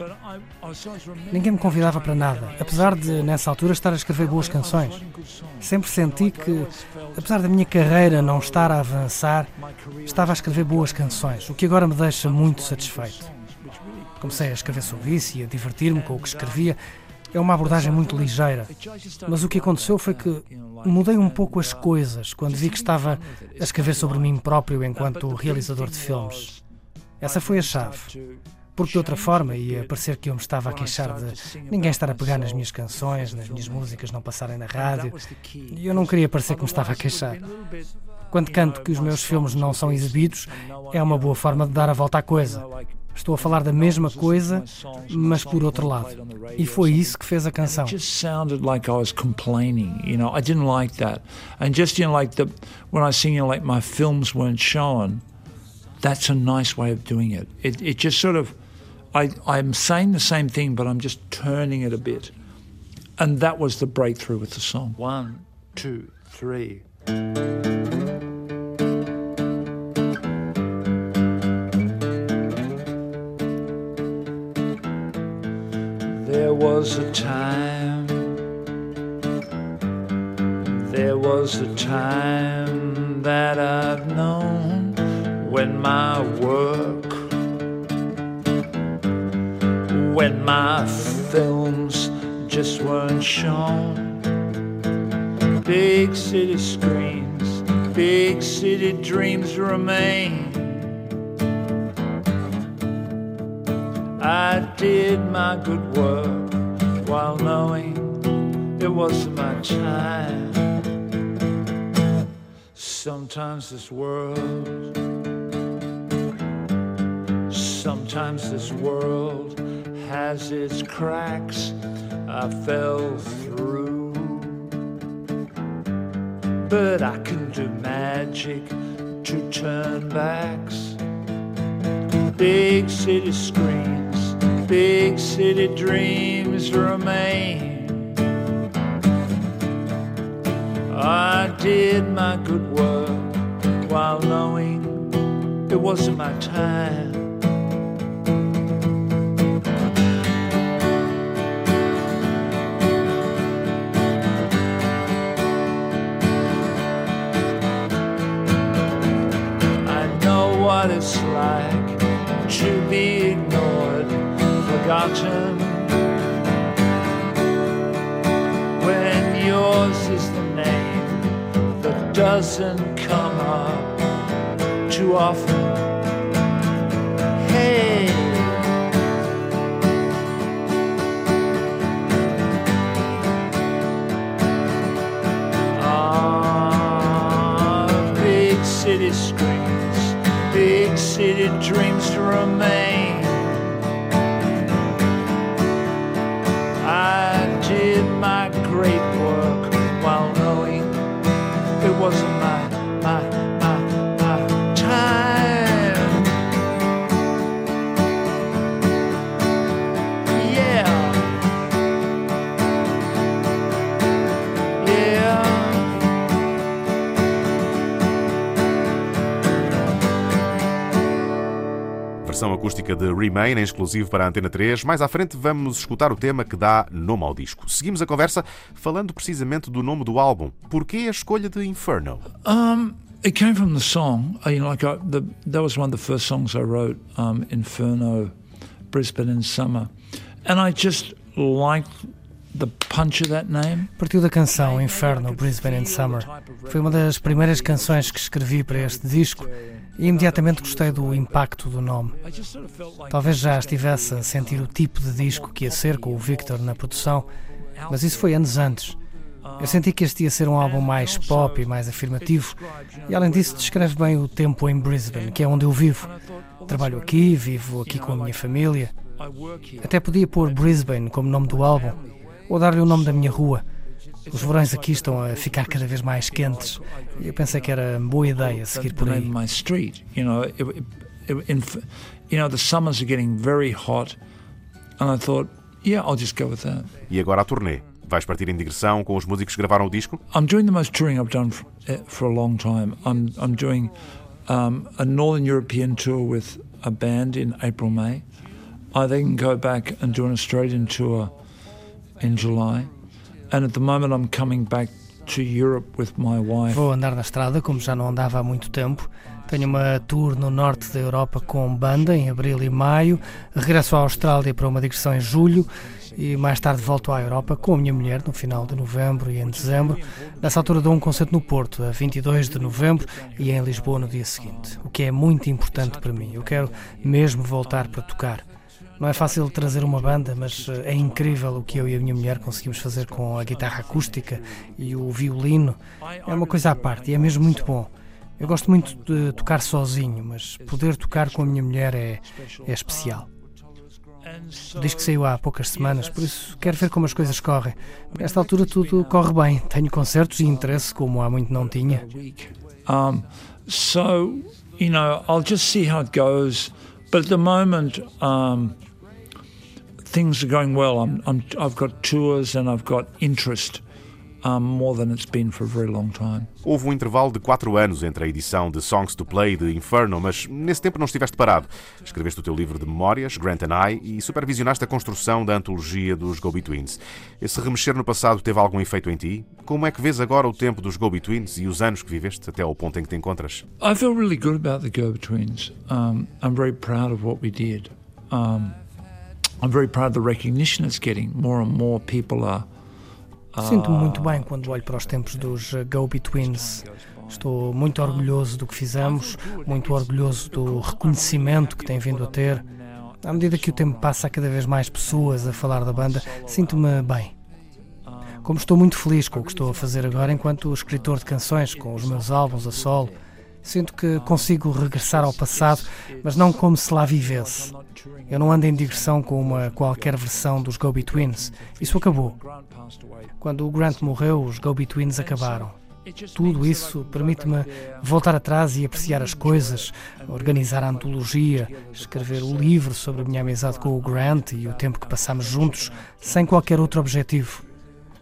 Ninguém me convidava para nada, apesar de, nessa altura, estar a escrever boas canções. Sempre senti que, apesar da minha carreira não estar a avançar, estava a escrever boas canções, o que agora me deixa muito satisfeito. Comecei a escrever sobre isso e a divertir-me com o que escrevia. É uma abordagem muito ligeira, mas o que aconteceu foi que mudei um pouco as coisas quando vi que estava a escrever sobre mim próprio enquanto realizador de filmes. Essa foi a chave. Porque de outra forma ia parecer que eu me estava a queixar de ninguém estar a pegar nas minhas canções, nas minhas músicas não passarem na rádio, e eu não queria parecer que me estava a queixar. Quando canto que os meus filmes não são exibidos, é uma boa forma de dar a volta à coisa. Estou a falar da mesma coisa, mas por outro lado. E foi isso que fez a canção. It just sounded like I was complaining, you know. I didn't like that. And just, you know, like the when I sing, you know, like my films weren't shown. That's a nice way of doing it. It, it just sort of, I, I'm saying the same thing, but I'm just turning it a bit. And that was the breakthrough with the song. One, two, three. Was a time, there was a time that I've known when my work, when my films just weren't shown. Big city screens, big city dreams remain. I did my good work while knowing it wasn't my time. Sometimes this world, sometimes this world has its cracks. I fell through, but I can do magic to turn backs. Big city screens, big city dreams remain. I did my good work while knowing it wasn't my time. Forgotten. When yours is the name that doesn't come up too often. Hey. Ah, big city screens, big city dreams to remain. Acústica de Remain, em exclusivo para a Antena 3. Mais à frente vamos escutar o tema que dá nome ao disco. Seguimos a conversa falando precisamente do nome do álbum. Porquê a escolha de Inferno? Um, it came from the song. You know, like I, the, that was one of the first songs I wrote, um, Inferno, Brisbane in Summer, and I just liked the punch of that name. Partiu da canção Inferno, Brisbane in Summer. Foi uma das primeiras canções que escrevi para este disco e imediatamente gostei do impacto do nome. Talvez já estivesse a sentir o tipo de disco que ia ser com o Victor na produção, mas isso foi anos antes. Eu senti que este ia ser um álbum mais pop e mais afirmativo, e além disso, descreve bem o tempo em Brisbane, que é onde eu vivo. Trabalho aqui, vivo aqui com a minha família. Até podia pôr Brisbane como nome do álbum, ou dar-lhe o nome da minha rua. Os verões aqui estão a ficar cada vez mais quentes eu pensei que era boa ideia seguir por aí. of my street. You know, it, it, it, in, you know, the summers are getting very hot, and I thought, yeah, I'll just go with that. E agora a turnê. Vais partir em digressão com os músicos que gravaram o disco? I'm doing the most touring I've done for, eh, for a long time. I'm I'm doing um, a Northern European tour with a band in April May. I then go back and do an Australian tour in July, and at the moment I'm coming back to Europe with my wife. Vou andar na estrada, como já não andava há muito tempo. Tenho uma tour no norte da Europa com banda em abril e maio. Regresso à Austrália para uma digressão em julho e mais tarde volto à Europa com a minha mulher no final de novembro e em dezembro. Nessa altura dou um concerto no Porto, a 22 de novembro, e em Lisboa no dia seguinte, o que é muito importante para mim. Eu quero mesmo voltar para tocar. Não é fácil trazer uma banda, mas eh, é incrível o que eu e a minha mulher conseguimos fazer com a guitarra acústica e o violino. É uma coisa à parte e é mesmo muito bom. Eu gosto muito de tocar sozinho, mas poder tocar com a minha mulher é, é especial. Diz que saiu há poucas semanas, por isso quero ver como as coisas correm. Nesta altura tudo corre bem. Tenho concertos e interesse como há muito não tinha. Um, so, you know, I'll just see how it goes. But at the moment, um, things are going well. I'm, I'm, I've got tours and I've got interest. Um, more than it's been for a very long time. Houve um intervalo de quatro anos entre a edição de Songs to Play de Inferno, mas nesse tempo não estiveste parado. Escreveste o teu livro de memórias, Grant and I, e supervisionaste a construção da antologia dos Go-Betweens. Esse remexer no passado teve algum efeito em ti? Como é que vês agora o tempo dos Go-Betweens e os anos que viveste até ao ponto em que te encontras? I feel really good about the Go-Betweens. Um, I'm very proud of what we did. Um, I'm very proud of the recognition it's getting. More and more people are Sinto-me muito bem quando olho para os tempos dos uh, Go-Betweens. Estou muito orgulhoso do que fizemos, muito orgulhoso do reconhecimento que tem vindo a ter. À medida que o tempo passa, há cada vez mais pessoas a falar da banda, sinto-me bem. Como estou muito feliz com o que estou a fazer agora enquanto escritor de canções, com os meus álbuns a solo, sinto que consigo regressar ao passado, mas não como se lá vivesse. Eu não ando em digressão com uma qualquer versão dos Go-Betweens. Isso acabou. Quando o Grant morreu, os Go-Betweens acabaram. Tudo isso permite-me voltar atrás e apreciar as coisas, organizar a antologia, escrever o livro sobre a minha amizade com o Grant e o tempo que passamos juntos, sem qualquer outro objetivo.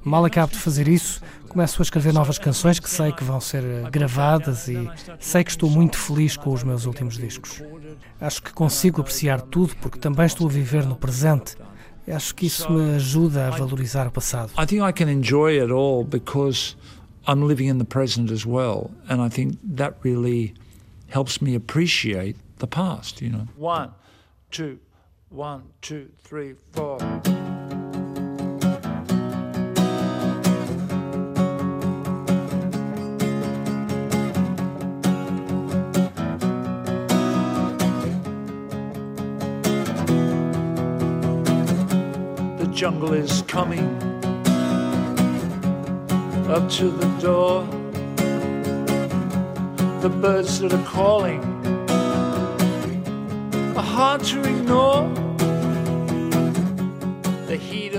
Mal acabo de fazer isso, começo a escrever novas canções que sei que vão ser gravadas e sei que estou muito feliz com os meus últimos discos. Acho que consigo apreciar tudo porque também estou a viver no presente Acho que isso me ajuda a valorizar o passado. I think I can enjoy it all because I'm living in the present as well, and I think that really helps me appreciate the past. You know. One, two, one, two, three, four. jungle is coming up to the door. The birds that are calling are hard to ignore. The heat